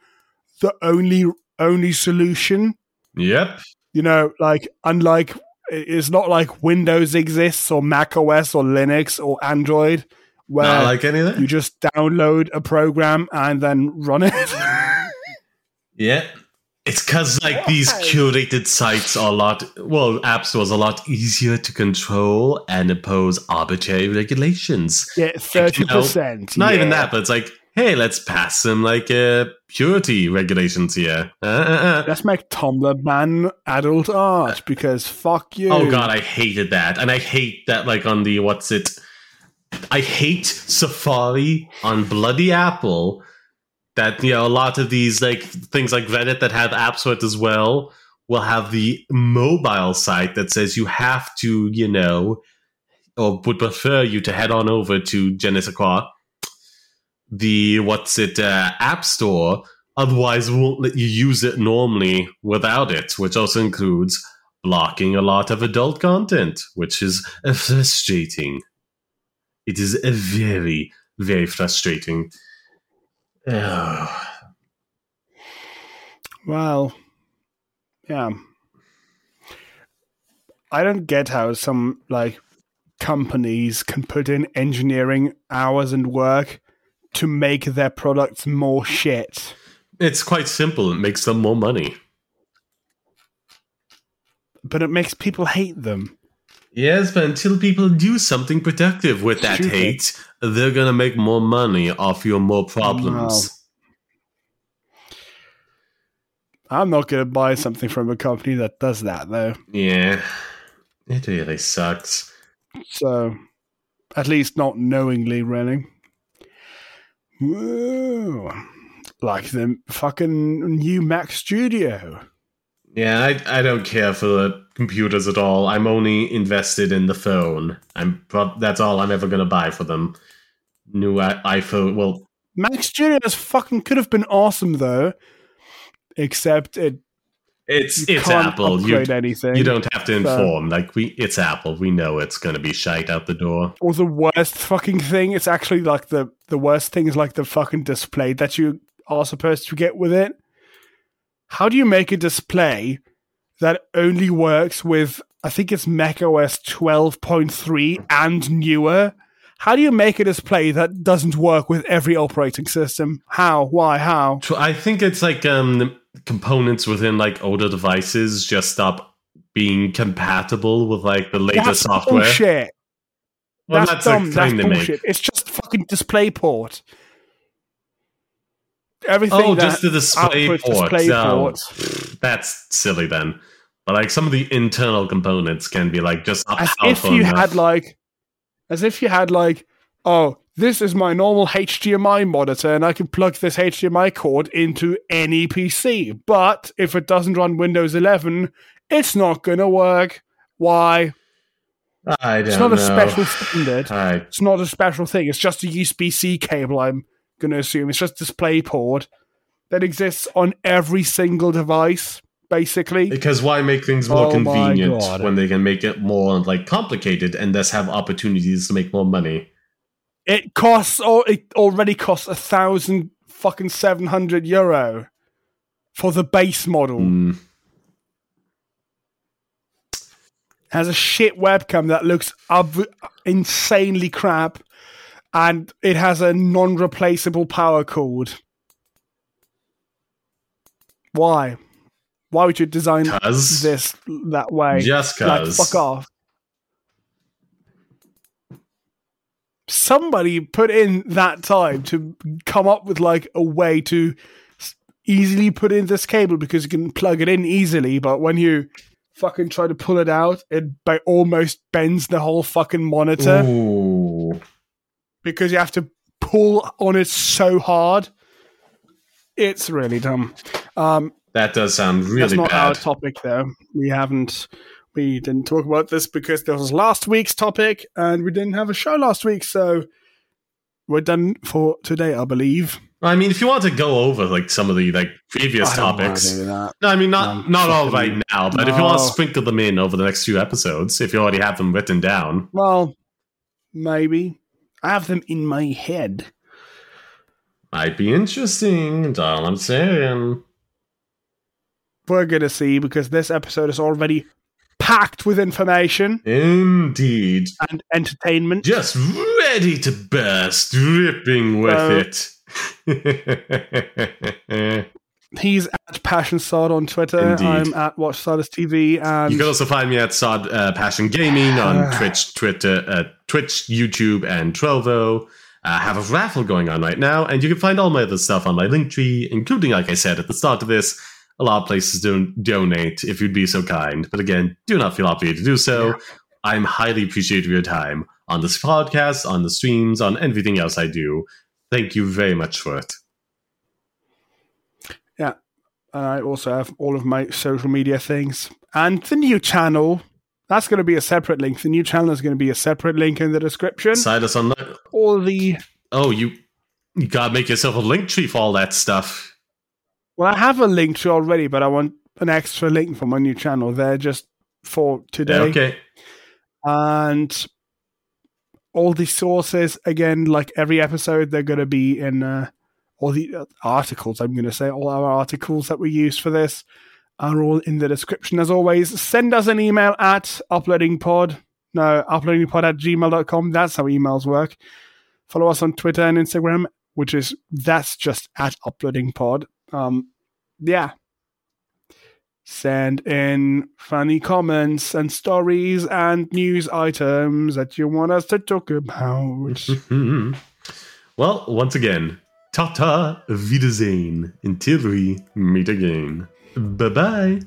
the only only solution. yep, You know, like unlike it's not like Windows exists or Mac OS or Linux or Android where not like any of that. you just download a program and then run it. Yeah. It's because like these curated sites are a lot well, app stores are a lot easier to control and impose arbitrary regulations. yeah, thirty percent. Not even that, but it's like, hey, let's pass some like uh, purity regulations here. Uh, uh, uh. Let's make Tumblr ban adult art because fuck you. Oh god, I hated that, and I hate that like on the what's it? I hate Safari on Bloody Apple. That you know, a lot of these like things like Reddit that have apps with as well will have the mobile site that says you have to, you know, or would prefer you to head on over to je the what's it uh, app store. Otherwise, won't let you use it normally without it, which also includes blocking a lot of adult content, which is frustrating. It is a very, very frustrating. Well, yeah. I don't get how some like companies can put in engineering hours and work to make their products more shit. It's quite simple. It makes them more money. But it makes people hate them. Yes, but until people do something productive with that Stupid. hate, they're gonna make more money off your more problems. I'm not to buy something from a company that does that though. Yeah, it really sucks. So, at least not knowingly, really. Whoa. Like the fucking new Mac Studio. Yeah, I, I don't care for the computers at all. I'm only invested in the phone. I'm that's all I'm ever gonna buy for them. New iPhone. Well, Mac Studios fucking could have been awesome though, except it it's it's Apple. You anything. you don't have to so- inform. Like we, it's Apple. We know it's gonna be shite out the door. or the worst fucking thing. It's actually like the the worst thing is like the fucking display that you are supposed to get with it. How do you make a display that only works with I think it's macOS twelve point three and newer? How do you make a display that doesn't work with every operating system? How? Why? How? I think it's like um components within like older devices just stop being compatible with like the latest That's software. bullshit. Well, that's, that's dumb. That's claim they make. bullshit. It's just fucking display port. Everything. Oh, that just the display outputs port. display No, that's silly then. But like some of the internal components can be like just as if you enough. had like as if you had like oh this is my normal hdmi monitor and i can plug this hdmi cord into any pc but if it doesn't run windows 11 it's not going to work why I don't it's not know. a special standard I it's not a special thing it's just a usb-c cable i'm going to assume it's just display port that exists on every single device basically Because why make things more Oh convenient when they can make it more like complicated and thus have opportunities to make more money? It costs, or it already costs a thousand fucking seven hundred euro for the base model. Mm. Has a shit webcam that looks ob- insanely crap, and it has a non-replaceable power cord. Why? Why would you design Cause this that way? just like, cause fuck off. Somebody put in that time to come up with like a way to easily put in this cable because you can plug it in easily, but when you fucking try to pull it out, it by almost bends the whole fucking monitor Ooh. Because you have to pull on it so hard. It's really dumb. Um, That does sound really that's not our bad. topic, though. We haven't. We didn't talk about this because this was last week's topic, and we didn't have a show last week, so we're done for today, I believe. I mean, if you want to go over like some of the like previous I topics, no, I mean not Um, not all right now, but if you want to sprinkle them in over the next few episodes, if you already have them written down, Well, maybe I have them in my head. might be interesting. That's all I'm saying. We're gonna see because this episode is already packed with information Indeed. and entertainment. Just ready to burst, dripping with it. He's at Passion Sod on Twitter. Indeed. I'm at WatchSardus TV, and you can also find me at Sod uh, Passion Gaming on Ah. Twitch, Twitter, uh, Twitch, YouTube, and Trovo. I have a raffle going on right now, and you can find all my other stuff on my link tree, including, like I said at the start of this, a lot of places to donate if you'd be so kind. But again, do not feel obligated to do so. I'm highly appreciative of your time on this podcast, on the streams, on everything else I do. Thank you very much for it. And I also have all of my social media things and the new channel. That's going to be a separate link. The new channel is going to be a separate link in the description. Side us on that. all the Oh, you, you gotta make yourself a link tree for all that stuff. well, I have a link tree already, but I want an extra link for my new channel there just for today. Okay. And all the sources again, like every episode, they're going to be in uh, all the articles. I'm going to say all our articles that we use for this are all in the description as always. Send us an email at uploadingpod. No, uploadingpod at gmail.com. That's how emails work. Follow us on Twitter and Instagram, which is that's just at uploadingpod. Um, yeah. Send in funny comments and stories and news items that you want us to talk about. well, once again, Tata Wiedersehen until we meet again. Bye bye.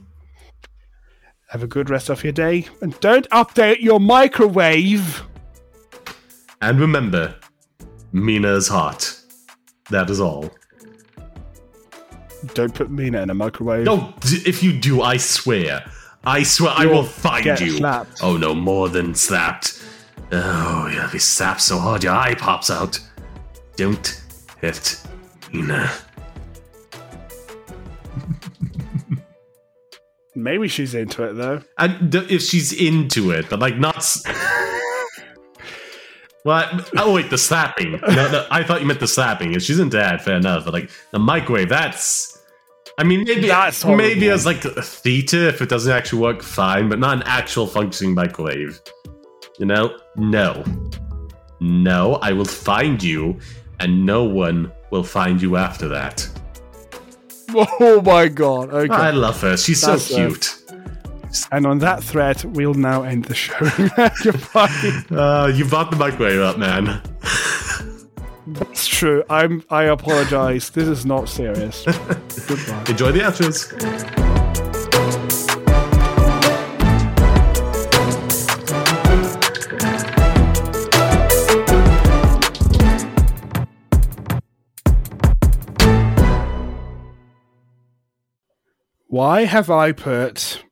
Have a good rest of your day and don't update your microwave. And remember, Mina is hot. That is all. Don't put Mina in a microwave. No, d- if you do, I swear. I swear I You'll will find get you. slapped. Oh no, more than slapped. Oh, you'll be slapped so hard your eye pops out. Don't hit Mina. Maybe she's into it though. And if she's into it, but like not. S- well, oh wait, the slapping. No, no, I thought you meant the slapping. If she's into that, fair enough. But like the microwave, that's. I mean, maybe That's maybe as like a theater if it doesn't actually work, fine. But not an actual functioning microwave. You know, no, no. I will find you, and no one will find you after that. Oh my god. Okay. I love her. She's so That's, uh, cute. And on that threat, we'll now end the show. Goodbye. Uh, you brought the microwave up, man. That's true. I'm. I apologize. This is not serious. Goodbye. Enjoy the outros. Why have I put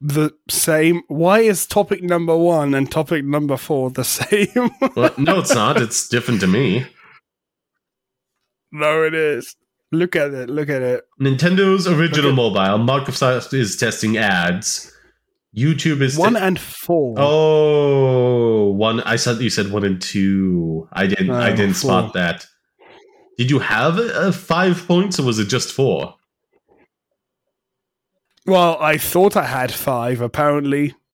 the same? Why is topic number one and topic number four the same? Well, no, it's not. It's different to me. no, it is. Look at it. Look at it. Nintendo's original mobile. Microsoft is testing ads. YouTube is One te- and four. Oh, one. I said you said one and two. I didn't. I uh, didn't four. spot that. Did you have a five points, or was it just four? Well, I thought I had five. Apparently,